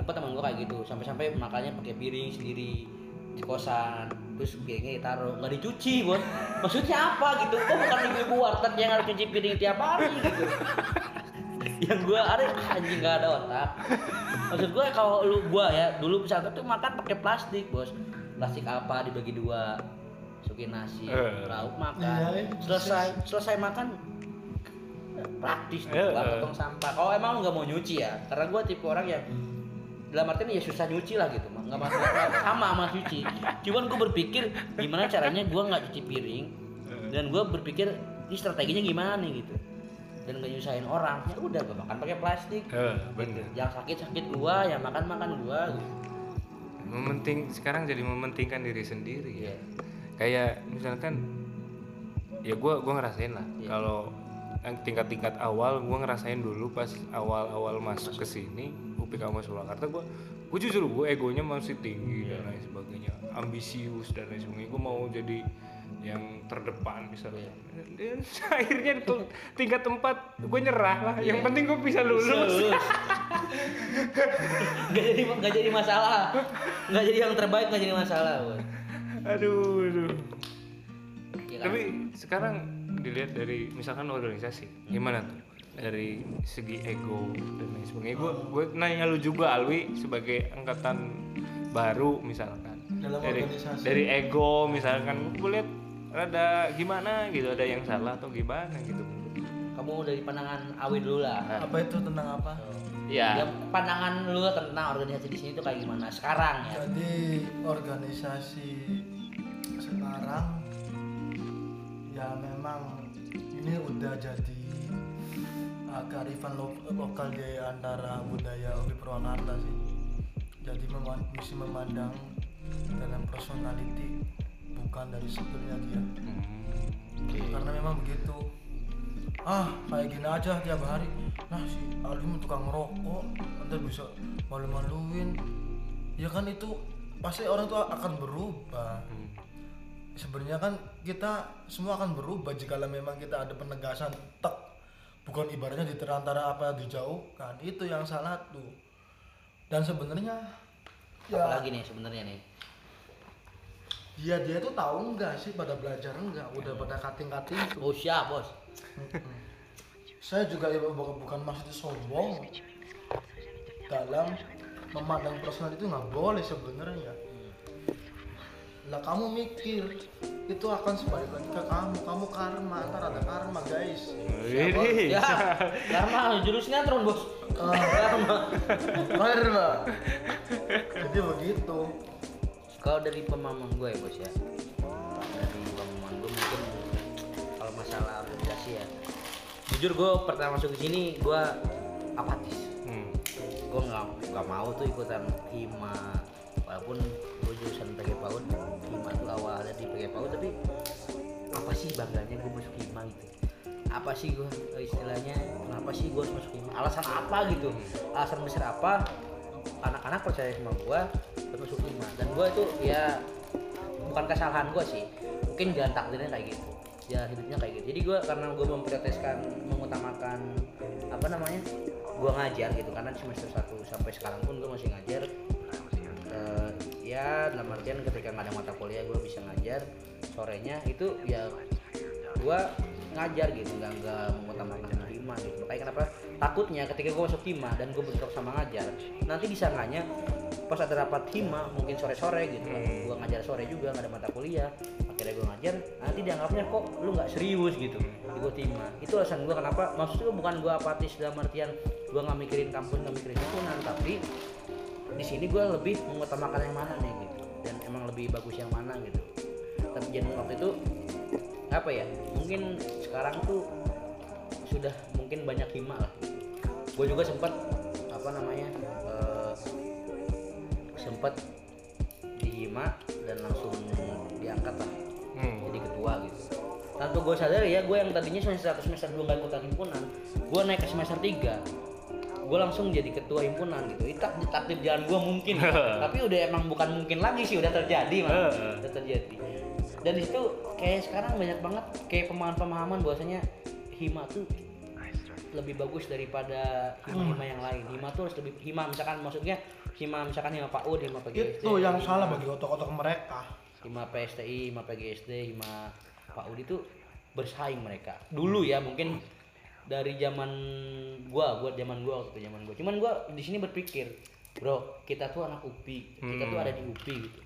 [SPEAKER 2] Tempat teman gue kayak gitu. Sampai-sampai makannya pakai piring sendiri di kosan. Terus piringnya ditaruh. Nggak dicuci bos. Maksudnya apa gitu? Kok bukan ibu-ibu warteg yang harus cuci piring tiap hari gitu. Yang gue ada anjing nggak ada otak. Maksud gue kalau lu gua ya dulu pesantren tuh makan pakai plastik bos. Plastik apa dibagi dua masukin nasi
[SPEAKER 1] Eh.
[SPEAKER 2] lauk makan.
[SPEAKER 3] Iya,
[SPEAKER 2] selesai selesai makan praktis tuh
[SPEAKER 1] Eh,
[SPEAKER 2] lah
[SPEAKER 1] eh.
[SPEAKER 2] potong sampah. Kalau emang lu nggak mau nyuci ya karena gue tipe orang yang dalam artian ya susah nyuci lah gitu nggak masalah. Nggak sama sama cuci. Cuman gue berpikir gimana caranya gue nggak cuci piring dan gue berpikir ini strateginya gimana nih? gitu. Dan gak nyusahin orang ya udah gue makan pakai plastik.
[SPEAKER 1] Eh, bener.
[SPEAKER 2] yang sakit sakit gua yang makan makan gua gitu.
[SPEAKER 1] Mementing sekarang jadi mementingkan diri sendiri ya.
[SPEAKER 2] Iya.
[SPEAKER 1] Kayak misalkan ya gua gua ngerasain lah.
[SPEAKER 2] Iya.
[SPEAKER 1] kalau yang tingkat-tingkat awal gua ngerasain dulu pas awal-awal masuk ke sini UPK sama Surakarta gua gua jujur gua egonya masih tinggi dan lain sebagainya. Ambisius dan lain sebagainya. Gua mau jadi yang terdepan misalnya. Dan akhirnya tuh tingkat tempat gue nyerah lah. Yang penting gue bisa lulus.
[SPEAKER 2] Lulus. gak jadi gak jadi masalah. Nggak jadi yang terbaik gak jadi masalah Bos.
[SPEAKER 1] Aduh aduh
[SPEAKER 2] Ya kan?
[SPEAKER 1] Tapi sekarang dilihat dari misalkan organisasi, gimana tuh? Dari segi ego dan lain sebagainya. Gue gue nanya lu juga Alwi sebagai angkatan baru misalkan.
[SPEAKER 3] Dalam
[SPEAKER 1] dari
[SPEAKER 3] organisasi.
[SPEAKER 1] dari ego misalkan gue lihat rada gimana gitu ada yang salah atau gimana gitu.
[SPEAKER 2] kamu dari pandangan Awi dulu lah
[SPEAKER 3] apa itu tentang apa
[SPEAKER 2] ya
[SPEAKER 1] Ya.
[SPEAKER 2] pandangan lu tentang organisasi di sini tuh kayak gimana sekarang ya
[SPEAKER 3] jadi organisasi ya memang ini udah jadi uh, kearifan lo- lokal di antara budaya Upi Purwakarta sih. Jadi meman- mesti memandang dalam personality bukan dari skillnya dia.
[SPEAKER 1] Hmm.
[SPEAKER 3] karena memang begitu. Ah kayak gini aja tiap hari. Nah si Alvin tukang ngerokok nanti bisa malu-maluin. Ya kan itu pasti orang tuh akan berubah.
[SPEAKER 1] Hmm.
[SPEAKER 3] Sebenarnya kan kita semua akan berubah jika memang kita ada penegasan tek. Bukan ibaratnya di terantara apa dijauhkan itu yang salah tuh. Dan sebenarnya ya
[SPEAKER 2] apalagi nih sebenarnya nih?
[SPEAKER 3] Dia dia tuh tahu enggak sih pada belajar enggak udah pada kating kating tuh.
[SPEAKER 2] Oh siap bos.
[SPEAKER 3] Saya juga ya bukan, bukan maksudnya sombong. Dalam memandang personal itu nggak boleh sebenarnya lah kamu mikir itu akan sebaliknya ke kamu. Kamu karma ntar ada karma guys.
[SPEAKER 1] Widih.
[SPEAKER 2] ya karena jurus sinetron bos.
[SPEAKER 3] Ah, karma jadi begitu.
[SPEAKER 2] Kalau dari pemahaman gue ya bos ya. Dari pemahaman gue mungkin kalau masalah organisasi ya. Jujur gue pertama masuk ke sini gue apatis.
[SPEAKER 1] Hmm.
[SPEAKER 2] gue nggak nggak mau tuh ikutan hima. Walaupun gue jurusan PG PAUD tuh PG PAUD tapi apa sih bangganya gue masuk hima gitu? Apa sih gue istilahnya kenapa sih gue masuk hima alasan apa gitu? Alasan besar apa? Anak-anak percaya sama gue buat masuk hima dan gue itu ya bukan kesalahan gue sih. Mungkin jalan takdirnya kayak gitu. Jalan hidupnya kayak gitu. Jadi gue karena gue memprioritaskan mengutamakan apa namanya gue ngajar gitu. Karena semester 1 sampai sekarang pun gue masih ngajar. Eh, ya dalam artian ketika nggak ada mata kuliah gue bisa ngajar. Sorenya itu ya gue ngajar gitu nggak nggak mengutamakan hima gitu. Makanya kenapa? Takutnya ketika gue masuk hima dan gue bentrok sama ngajar nanti disangkanya pas ada rapat hima mungkin sore sore gitu. Kan gue ngajar sore juga nggak ada mata kuliah. Akhirnya gue ngajar nanti dianggapnya kok lu nggak serius gitu ikut hima itu alasan gue kenapa maksudnya bukan gue apatis dalam artian gue nggak mikirin kampus nggak mikirin himpunan tapi di sini gue lebih mengutamakan yang mana nih gitu. Dan emang lebih bagus yang mana gitu. Tapi jadi waktu itu apa ya mungkin sekarang tuh sudah mungkin banyak hima lah. Gue juga sempat apa namanya eh, sempat di hima dan langsung diangkat lah.
[SPEAKER 1] Hmm.
[SPEAKER 2] jadi ketua gitu. Tanpa gue sadar ya gue yang tadinya semester satu semester dua nggak ikutan himpunan gue naik ke semester 3 gue langsung jadi ketua himpunan gitu. Itu tak- takdir jalan gue mungkin. Tapi udah emang bukan mungkin lagi sih udah terjadi mah udah terjadi. Dan itu kayak sekarang banyak banget kayak pemahaman-pemahaman bahwasanya hima tuh lebih bagus daripada hima-hima yang lain. Hima tuh harus lebih hima misalkan maksudnya hima misalkan hima PAUD hima PGSD
[SPEAKER 3] itu yang salah bagi otak-otak mereka.
[SPEAKER 2] hima PSTI, hima PGSD, hima PAUD itu bersaing mereka. Dulu ya mungkin dari zaman gua, gua zaman gua waktu zaman gua. Cuman gua di sini berpikir, bro, kita tuh anak UPI, kita tuh ada di UPI gitu.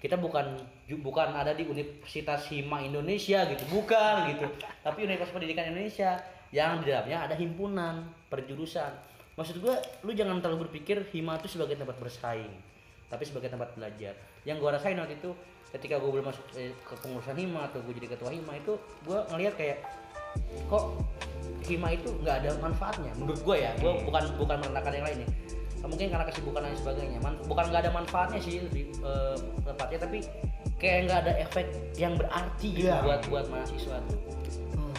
[SPEAKER 2] Kita bukan bukan ada di Universitas Hima Indonesia gitu, bukan gitu. Tapi Universitas Pendidikan Indonesia yang di dalamnya ada himpunan perjurusan. Maksud gua, lu jangan terlalu berpikir Hima itu sebagai tempat bersaing tapi sebagai tempat belajar yang gua rasain waktu itu ketika gue belum masuk eh, ke pengurusan hima atau gue jadi ketua hima itu gua ngelihat kayak kok hima itu nggak ada manfaatnya menurut gue ya gue bukan bukan merendahkan yang lainnya mungkin karena kesibukan dan sebagainya Man- bukan nggak ada manfaatnya sih lebih eh, tepatnya tapi kayak nggak ada efek yang berarti gitu
[SPEAKER 3] Iya.
[SPEAKER 2] buat buat mahasiswa tuh
[SPEAKER 3] Hmm.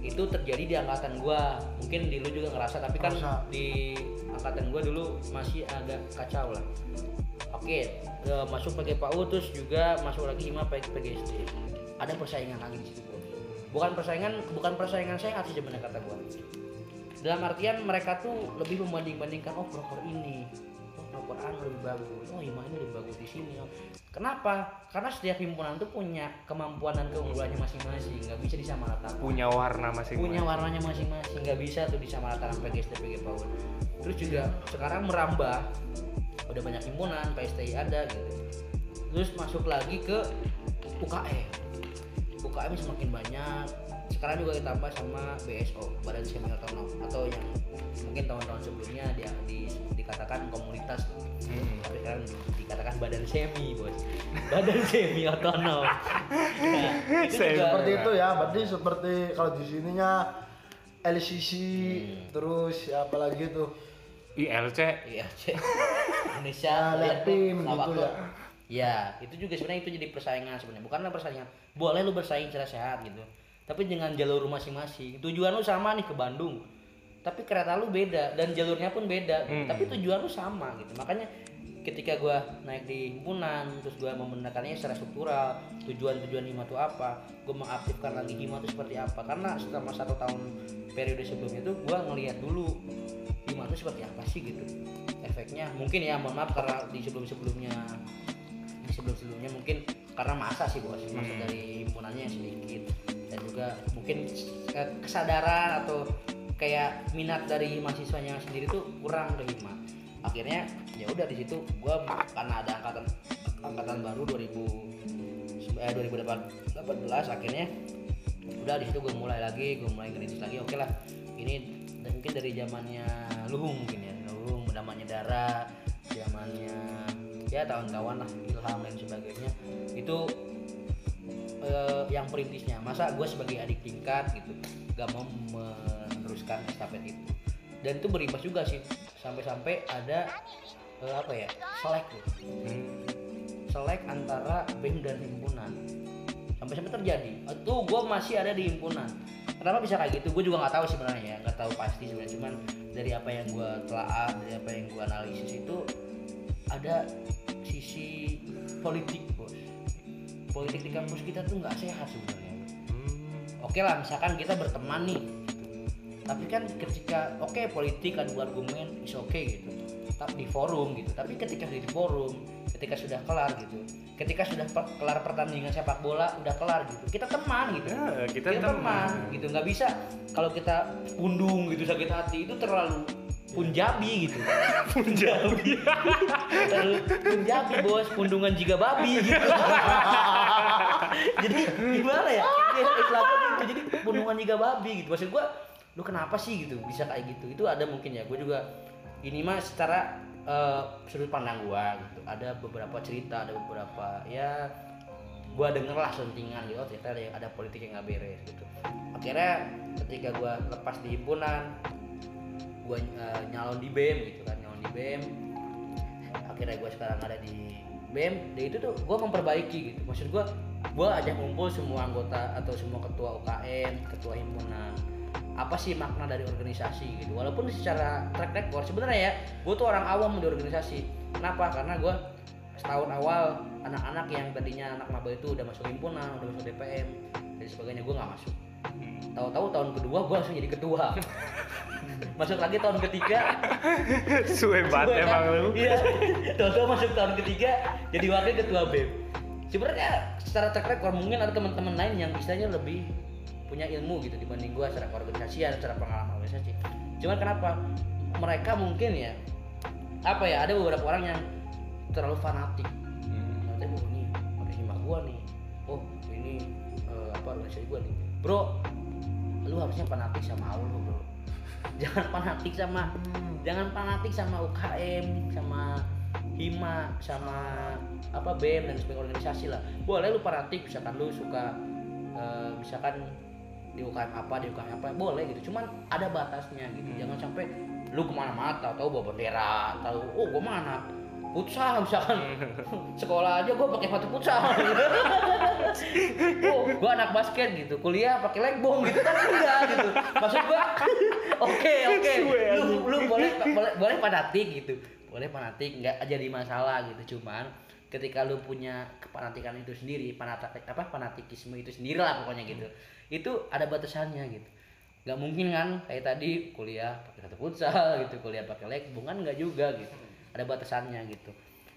[SPEAKER 2] itu terjadi di angkatan gua mungkin di lu juga ngerasa tapi kan
[SPEAKER 3] Ngerasa.
[SPEAKER 2] di angkatan gua dulu masih agak kacau lah oke eh, masuk pakai PAU terus juga masuk lagi hima pakai PGSD ada persaingan lagi di situ. Bukan persaingan bukan persaingan sehat sih sebenarnya kata gua. Dalam artian mereka tuh lebih membanding-bandingkan oh proker ini oh proker anu lebih bagus oh hima ini lebih bagus di sini oh. kenapa? Karena setiap himpunan tuh punya kemampuan dan keunggulannya masing-masing nggak bisa disamaratakan.
[SPEAKER 1] Punya warna masing-masing.
[SPEAKER 2] Punya warnanya masing-masing nggak bisa tuh disamaratakan PGSD PG PAUD terus juga sekarang merambah udah banyak himpunan PSTI ada gitu. Terus masuk lagi ke UKM UKM semakin banyak sekarang juga ditambah sama BSO Badan Semi Otonom atau yang mungkin tahun-tahun sebelumnya dia di, dikatakan komunitas
[SPEAKER 1] Hmm.
[SPEAKER 2] tapi sekarang dikatakan badan semi bos badan semi otonom nah, itu juga
[SPEAKER 3] seperti itu ya berarti seperti kalau di sininya LCC
[SPEAKER 2] Hmm.
[SPEAKER 3] terus ya apalagi tuh
[SPEAKER 1] ILC
[SPEAKER 2] Cek. Indonesia lihat
[SPEAKER 3] lihat tim
[SPEAKER 2] tuh, lawak
[SPEAKER 3] gitu ya.
[SPEAKER 2] Ya, itu juga sebenarnya itu jadi persaingan sebenarnya. Bukanlah persaingan. Boleh lu bersaing secara sehat gitu. Tapi dengan jalur lu masing-masing. Tujuan lu sama nih ke Bandung. Tapi kereta lu beda dan jalurnya pun beda.
[SPEAKER 1] Hmm.
[SPEAKER 2] Tapi tujuan lu sama gitu. Makanya ketika gua naik di himpunan terus gua membenarkannya secara struktural tujuan-tujuan hima itu apa gua mengaktifkan lagi hima itu seperti apa karena selama satu tahun periode sebelumnya itu gua ngelihat dulu hima itu seperti apa sih gitu efeknya mungkin ya mohon maaf karena di sebelum-sebelumnya sebelum-sebelumnya mungkin karena masa sih bos. Masa
[SPEAKER 1] Hmm.
[SPEAKER 2] dari himpunannya yang sedikit. Dan juga mungkin eh, kesadaran atau kayak minat dari mahasiswanya sendiri tuh kurang ke hima akhirnya ya udah di situ gua karena ada angkatan angkatan baru 2000 eh, 2018 akhirnya udah di situ gue mulai lagi gue mulai ngerintis lagi. Oke lah ini mungkin dari zamannya luhung mungkin ya. Luhung namanya darah zamannya ya kawan-kawan lah ilham dan sebagainya. Itu eh, yang perintisnya. Masa gue sebagai adik tingkat gitu gak mau meneruskan estafet itu. Dan itu berimbas juga sih sampai-sampai ada eh, apa ya selek gitu
[SPEAKER 1] Hmm.
[SPEAKER 2] selek antara BEM dan himpunan. Sampai-sampai terjadi. Itu gue masih ada di himpunan. Kenapa bisa kayak gitu? Gue juga nggak tahu sebenarnya ya nggak tahu pasti sebenarnya. Cuman dari apa yang gue telah dari apa yang gue analisis itu ada sisi politik bos politik di kampus kita tuh nggak sehat sebenarnya
[SPEAKER 1] Hmm.
[SPEAKER 2] oke lah misalkan kita berteman nih tapi kan ketika oke politik adu argumen is oke gitu tapi di forum gitu tapi ketika di forum ketika sudah kelar gitu ketika sudah per- kelar pertandingan sepak bola udah kelar gitu kita teman gitu
[SPEAKER 1] Ya, kita
[SPEAKER 2] kita, teman.
[SPEAKER 1] teman.
[SPEAKER 2] gitu nggak bisa kalau kita pundung gitu sakit hati itu terlalu punjabi gitu. Punjabi. Punjabi. Bos pundungan jika babi gitu. Jadi gimana ya? Istilahnya gitu. Jadi pundungan jika babi gitu. Maksud gua lu kenapa sih gitu? Bisa kayak gitu. Itu ada mungkin ya. Gue juga ini mah secara eh, sudut pandang gua gitu. Ada beberapa cerita ada beberapa ya gua denger lah sentingan gitu. Oh ternyata ada, ada politik yang nggak beres gitu. Akhirnya ketika gua lepas di himpunan gua eh, nyalon di BEM gitu kan nyalon di BEM akhirnya gua sekarang ada di BEM dan itu tuh gua memperbaiki gitu. Maksud gua gua ajak ngumpul semua anggota atau semua ketua UKM ketua himpunan apa sih makna dari organisasi gitu. Walaupun secara track record sebenarnya ya gue tuh orang awam di organisasi. Kenapa? Karena gue setahun awal anak-anak yang tadinya anak maba itu udah masuk himpunan udah masuk DPM dan sebagainya gue nggak masuk tahu-tahu tahun kedua gue langsung jadi ketua masuk lagi tahun ketiga
[SPEAKER 1] Suwe banget
[SPEAKER 2] Gue kan-
[SPEAKER 1] emang lu.
[SPEAKER 2] Iya. Tahu-tahu masuk tahun ketiga jadi wakil ketua BEM. Sebenarnya secara track record mungkin ada teman-teman lain yang istilahnya lebih punya ilmu gitu dibanding gua secara organisasi secara pengalaman organisasi. Cuman kenapa? Mereka mungkin ya apa ya ada beberapa orang yang terlalu fanatik. Nanti oh ini ada hima gua nih. Oh ini eh, apa organisasi gua nih. Bro, lu harusnya fanatik sama Allah bro. Jangan fanatik sama jangan fanatik sama UKM sama hima sama apa BEM dan sebagainya organisasi lah. Boleh lu fanatik misalkan lu suka eh, misalkan di UKM apa di UKM apa boleh gitu. Cuman ada batasnya gitu. Jangan sampai lu ke mana-mana tahu bawa bendera tahu oh gua mana futsal misalkan. Sekolah aja gua pakai sepatu futsal. Oh gua anak basket gitu. Kuliah pakai legbong gitu. Kan enggak gitu. Maksud gua oke oke. Lu lu boleh boleh boleh fanatik gitu. Boleh fanatik nggak jadi masalah gitu. Cuman ketika lu punya kepanatikan itu sendiri fanatik apa fanatikisme itu sendiri lah pokoknya gitu. Itu ada batasannya gitu. Nggak mungkin kan kayak tadi kuliah pakai satu futsal gitu kuliah pakai legbong kan nggak juga gitu ada batasannya gitu.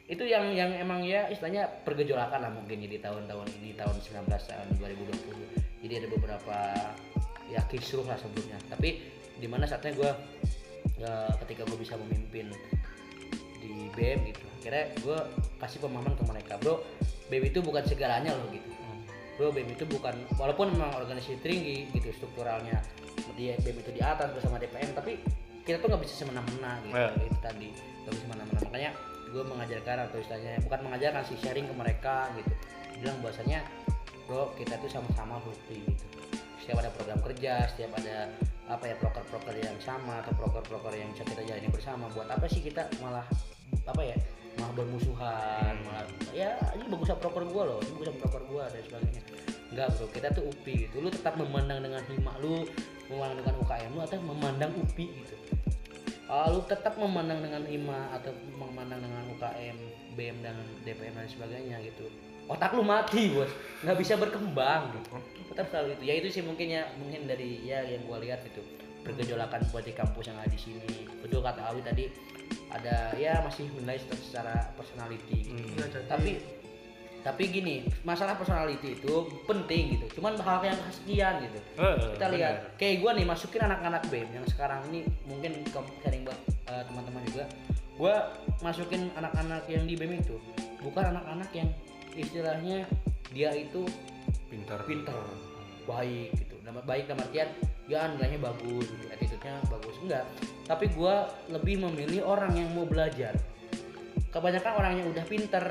[SPEAKER 2] Itu yang yang emang ya istilahnya pergejolakan lah mungkin ya di tahun-tahun ini tahun 19 tahun 2020 jadi ada beberapa ya kisruh lah sebelumnya tapi di mana saatnya gue ketika gue bisa memimpin di BEM gitu akhirnya gue kasih pemahaman ke mereka bro BEM itu bukan segalanya loh gitu. Bro BEM itu bukan walaupun memang organisasi tinggi gitu strukturalnya dia BEM itu di atas bersama DPM tapi kita tuh nggak bisa semena-mena gitu
[SPEAKER 1] Ya.
[SPEAKER 2] itu tadi. Nggak bisa semena-mena. Makanya gue mengajarkan atau istilahnya bukan mengajarkan sih sharing ke mereka gitu. Bilang bahwasanya bro kita tuh sama-sama hobi gitu. Setiap ada program kerja setiap ada apa ya proker-proker yang sama atau proker-proker yang bisa kita jalani bersama buat apa sih kita malah apa ya malah bermusuhan malah ya ini bagusnya proker gua loh ini bagusnya proker gua dan sebagainya. Enggak bro kita tuh UPI gitu. Lu tetap memandang dengan hima lu memandang dengan UKM lu atau memandang UPI gitu kalau lu tetap memandang dengan hima atau memandang dengan UKM BM dan DPM dan sebagainya gitu. Otak lu mati bos. Nggak bisa berkembang gitu. Tetap selalu itu ya itu sih mungkin ya mungkin dari ya yang gua lihat itu pergejolakan buat di kampus yang ada di sini. Betul kata Awi tadi ada ya masih menilai secara personality
[SPEAKER 3] Ya, jadi-
[SPEAKER 2] tapi tapi gini masalah personality itu penting gitu. Cuman hal yang sekian gitu.
[SPEAKER 1] Eh,
[SPEAKER 2] kita lihat kayak gue nih masukin anak-anak BEM yang sekarang ini mungkin ke sharing buat eh, teman-teman juga. Gue masukin anak-anak yang di BEM itu. Bukan anak-anak yang istilahnya dia itu
[SPEAKER 1] pintar.
[SPEAKER 2] pinter baik gitu. Nama baik dalam artian ya nilainya bagus gitu attitude-nya bagus. Enggak. Tapi gue lebih memilih orang yang mau belajar kebanyakan orang yang udah pinter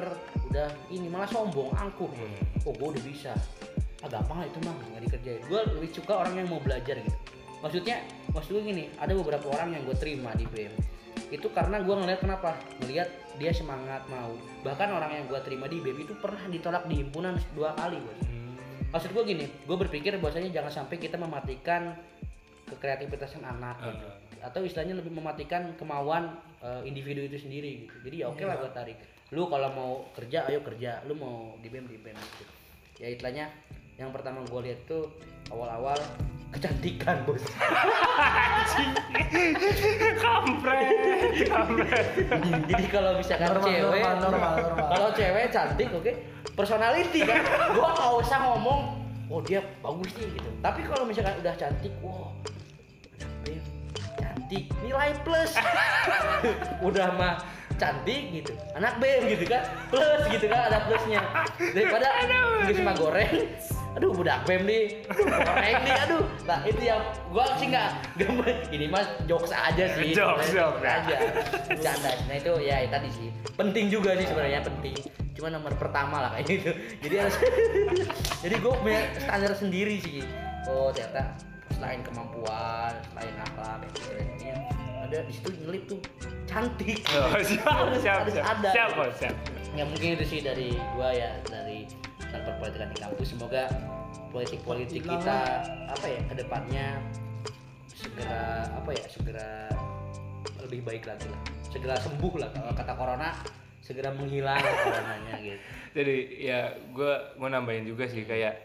[SPEAKER 2] udah ini malah sombong angkuh
[SPEAKER 1] Hmm.
[SPEAKER 2] oh gue udah bisa ah gampang lah itu mah nggak dikerjain gue lebih suka orang yang mau belajar gitu maksudnya maksud gue gini ada beberapa orang yang gue terima di BM itu karena gue ngeliat kenapa ngeliat dia semangat mau bahkan orang yang gue terima di BM itu pernah ditolak di himpunan dua kali bos
[SPEAKER 1] Hmm.
[SPEAKER 2] maksud gue gini gue berpikir bahwasanya jangan sampai kita mematikan kekreativitasan anak gitu.
[SPEAKER 1] Eh.
[SPEAKER 2] atau istilahnya lebih mematikan kemauan eh, individu itu sendiri gitu. Jadi ya oke lah gue tarik. Lu kalau mau kerja ayo kerja. Lu mau di BEM di BEM gitu. Ya istilahnya yang pertama gue lihat tuh awal-awal kecantikan bos.
[SPEAKER 1] Kampret kampret.
[SPEAKER 2] Jadi kalau misalkan
[SPEAKER 3] Normal,
[SPEAKER 2] cewek
[SPEAKER 3] normal, normal, normal.
[SPEAKER 2] kalau cewek cantik oke? Personality kan? Gua nggak usah ngomong oh dia bagus nih gitu. Tapi kalau misalkan udah cantik wow Cantik nilai plus. Udah mah cantik gitu anak bem gitu kan. Plus gitu kan ada plusnya. Daripada nggak cuma goreng. Aduh budak bem nih. Goreng nih aduh. Nah itu yang gua sih nggak ini mas jokes aja sih.
[SPEAKER 1] Jokes, jokes.
[SPEAKER 2] aja. Canda nah itu ya tadi sih. Penting juga sih sebenarnya penting. Cuma nomor pertama lah kayak gitu. Jadi harus jadi gue punya standar sendiri sih. Oh ternyata selain kemampuan selain akhlak kayak gitu ya, ada di situ nyelip tuh cantik.
[SPEAKER 1] Oh, siap
[SPEAKER 2] Harus-
[SPEAKER 1] siap
[SPEAKER 2] harus
[SPEAKER 1] siap
[SPEAKER 2] ada.
[SPEAKER 1] siap siap
[SPEAKER 2] ya mungkin itu sih dari gua ya dari tentang perpolitikan di kampus. Semoga politik-politik
[SPEAKER 3] Hilang
[SPEAKER 2] kita apa ya ke depannya segera apa ya segera lebih baik lagi lah. Segera sembuh lah kalau kata corona segera menghilang coronanya gitu.
[SPEAKER 1] Jadi ya gue mau nambahin juga sih kayak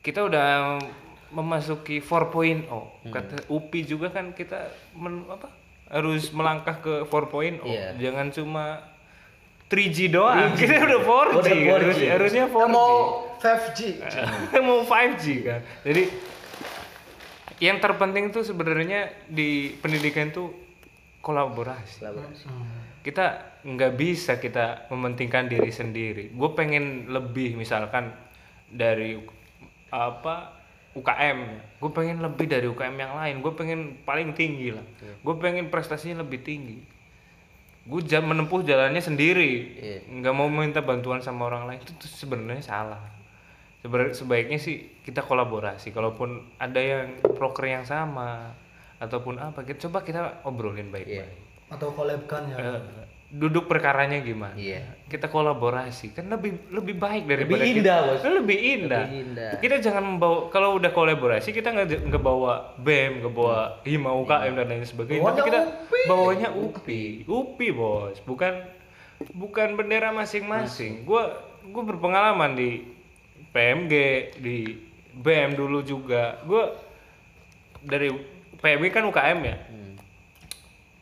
[SPEAKER 1] kita udah memasuki 4.0 kata UPI juga kan kita men, apa harus melangkah ke 4.0
[SPEAKER 2] Iya.
[SPEAKER 1] jangan cuma 3G doang. Kita udah 4G,
[SPEAKER 2] Udah 4G.
[SPEAKER 1] Harus, harusnya 4G
[SPEAKER 3] mau 5G
[SPEAKER 1] mau 5G kan? Jadi yang terpenting tuh sebenarnya di pendidikan tuh kolaborasi.
[SPEAKER 2] Kolaborasi.
[SPEAKER 1] Kita nggak bisa kita mementingkan diri sendiri. Gue pengen lebih misalkan dari apa UKM gue pengen lebih dari UKM yang lain. Gue pengen paling tinggi lah. Gue pengen prestasinya lebih tinggi. Gue jam menempuh jalannya sendiri.
[SPEAKER 2] Iya.
[SPEAKER 1] nggak mau minta bantuan sama orang lain. Itu sebenarnya salah. Sebaiknya sih kita kolaborasi. Kalaupun ada yang proker yang sama ataupun apa kita coba kita obrolin baik-baik.
[SPEAKER 3] Atau collabkan ya.
[SPEAKER 1] Eh, duduk perkaranya gimana?
[SPEAKER 2] Iya.
[SPEAKER 1] kita kolaborasi kan lebih lebih baik daripada
[SPEAKER 2] Lebih
[SPEAKER 1] kita-
[SPEAKER 2] indah, Bos.
[SPEAKER 1] Eh, lebih indah.
[SPEAKER 2] Lebih indah.
[SPEAKER 1] kita jangan membawa kalau udah kolaborasi kita nggak nggak bawa bem nggak bawa hima UKM dan lain sebagainya. Tapi
[SPEAKER 3] Bawanya
[SPEAKER 1] kita
[SPEAKER 3] UPI.
[SPEAKER 1] bawanya UPI. UPI. Bos. Bukan bukan bendera masing-masing. Gua gua berpengalaman di PMG di BM dulu juga. Gua dari PMG kan UKM ya?
[SPEAKER 2] Hmm.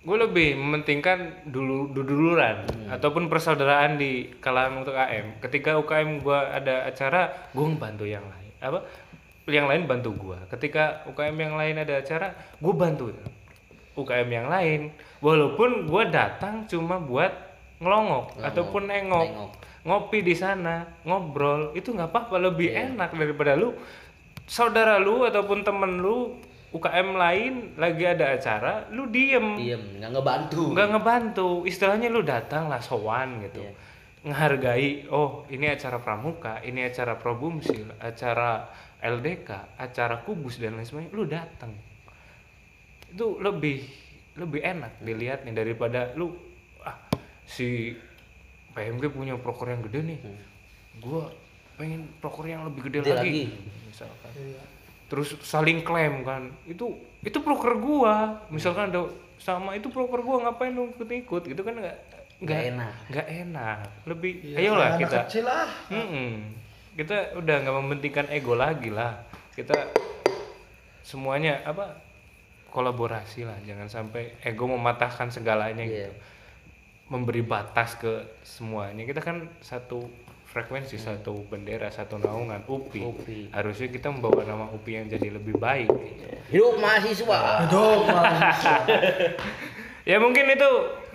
[SPEAKER 1] Gue lebih mementingkan dulu duluran ataupun persaudaraan di kalangan UKM ketika UKM gue ada acara gue ngebantu yang lain. Apa? Yang lain bantu gue ketika UKM yang lain ada acara gue bantu UKM yang lain. Walaupun gue datang cuma buat ngelongok. ataupun nengok,
[SPEAKER 2] nengok.
[SPEAKER 1] ngopi di sana ngobrol itu nggak apa-apa. Lebih
[SPEAKER 2] Iya.
[SPEAKER 1] enak daripada lu saudara lu ataupun temen lu UKM lain lagi ada acara lu diem.
[SPEAKER 2] Diem nggak ngebantu.
[SPEAKER 1] Nggak ngebantu. Istilahnya lu datang lah sowan gitu.
[SPEAKER 2] Iya.
[SPEAKER 1] ngehargai oh ini acara pramuka ini acara probumsil acara LDK acara kubus dan lain sebagainya lu datang. Itu lebih lebih enak dilihatnya daripada lu ah si PMG punya proker yang gede nih. Gua pengen proker yang lebih gede,
[SPEAKER 2] Gede
[SPEAKER 1] lagi,
[SPEAKER 2] lagi.
[SPEAKER 1] misalkan.
[SPEAKER 3] Iya.
[SPEAKER 1] Terus saling klaim kan. Itu itu proker gua. Misalkan ada sama itu proker gua ngapain lu ikut ikut gitu kan nggak
[SPEAKER 2] Nggak enak.
[SPEAKER 1] nggak enak. Lebih
[SPEAKER 3] Iya,
[SPEAKER 1] ayolah
[SPEAKER 3] anak
[SPEAKER 1] kita.
[SPEAKER 3] kecil lah.
[SPEAKER 1] Mm-mm. kita udah nggak mementingkan ego lagi lah. Kita semuanya apa kolaborasi lah. Jangan sampai ego mematahkan segalanya
[SPEAKER 2] Iya.
[SPEAKER 1] gitu. Memberi batas ke semuanya. Kita kan satu frekuensi satu bendera satu naungan UPI.
[SPEAKER 2] UPI.
[SPEAKER 1] harusnya kita membawa nama UPI yang jadi lebih baik.
[SPEAKER 2] Hidup mahasiswa.
[SPEAKER 3] Hidup mahasiswa
[SPEAKER 1] ya mungkin itu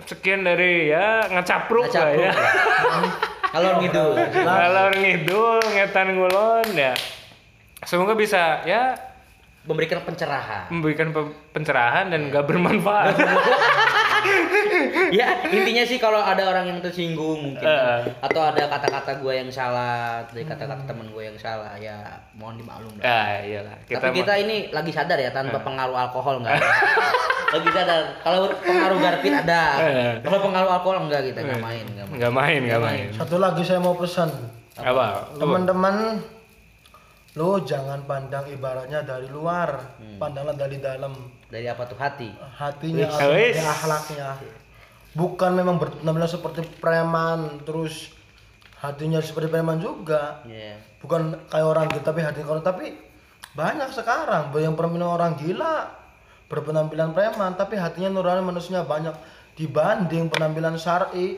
[SPEAKER 1] sekian dari ya ngecapruk lah ya.
[SPEAKER 2] kalau gitu
[SPEAKER 1] Ngalor ngidul ngetan ngulon ya. Semoga bisa ya
[SPEAKER 2] memberikan pencerahan.
[SPEAKER 1] memberikan pe- pencerahan dan gak bermanfaat
[SPEAKER 2] ya intinya sih kalau ada orang yang tersinggung mungkin.
[SPEAKER 1] Eh.
[SPEAKER 2] atau ada kata-kata gue yang salah dari kata-kata teman gue yang salah ya mohon dimaklum lah.
[SPEAKER 1] Ya iyalah. Kita,
[SPEAKER 2] tapi kita ini lagi sadar ya tanpa pengaruh alkohol enggak lagi sadar. Kalau pengaruh garpit ada.
[SPEAKER 1] Eh.
[SPEAKER 2] kalau pengaruh alkohol enggak kita? Nggak main nggak main.
[SPEAKER 1] Nggak main nggak main.
[SPEAKER 3] Satu lagi saya mau pesan.
[SPEAKER 1] Apa? Apa?
[SPEAKER 3] Teman-teman lo jangan pandang ibaratnya dari luar pandanglah dari dalam.
[SPEAKER 2] Dari apa tuh? Hati.
[SPEAKER 3] Hatinya dari akhlaknya. Bukan memang benar-benar seperti preman terus hatinya seperti preman juga.
[SPEAKER 2] Iya.
[SPEAKER 3] bukan kayak orang gitu tapi hati orang tapi banyak sekarang. Yang berpenampilan orang gila. Berpenampilan preman tapi hatinya nurani manusia banyak. Dibanding penampilan syar'i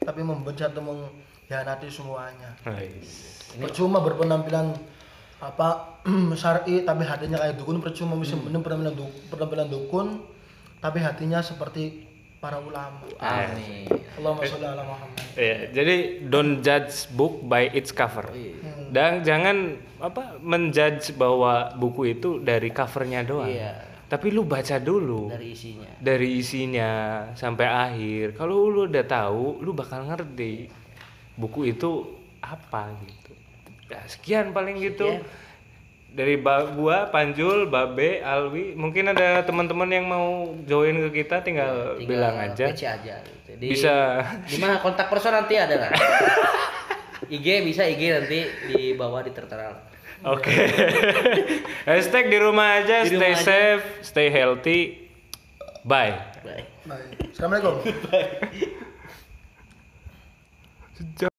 [SPEAKER 3] tapi membenci atau mengkhianati semuanya.
[SPEAKER 1] Nice.
[SPEAKER 3] percuma berpenampilan apa syar'i tapi hatinya kayak dukun percuma bisa
[SPEAKER 1] Hmm.
[SPEAKER 3] bener penampilan du- penampilan dukun tapi hatinya seperti para ulama
[SPEAKER 2] Amin.
[SPEAKER 3] Allahumma sholli ala Muhammad
[SPEAKER 1] Ya, jadi don't judge book by its cover. Dan jangan apa menjudge bahwa buku itu dari covernya doang.
[SPEAKER 2] Iya.
[SPEAKER 1] Tapi lu baca dulu
[SPEAKER 2] Dari isinya.
[SPEAKER 1] dari isinya sampai akhir. Kalau lu udah tahu, lu bakal ngerti buku itu apa gitu. Ya, sekian paling gitu. Dari ba- gua, Panjul, Babe, Alwi, mungkin ada teman-teman yang mau join ke kita tinggal,
[SPEAKER 2] Tinggal
[SPEAKER 1] bilang aja.
[SPEAKER 2] PC aja gitu. Di,
[SPEAKER 1] Bisa
[SPEAKER 2] Di mana kontak person nanti ada lah. IG bisa IG nanti di bawah di tertera.
[SPEAKER 1] Oke. Hashtag di rumah aja,
[SPEAKER 2] Di
[SPEAKER 1] stay
[SPEAKER 2] rumah aja.
[SPEAKER 1] safe, stay healthy. Bye.
[SPEAKER 2] Bye.
[SPEAKER 3] baik assalamualaikum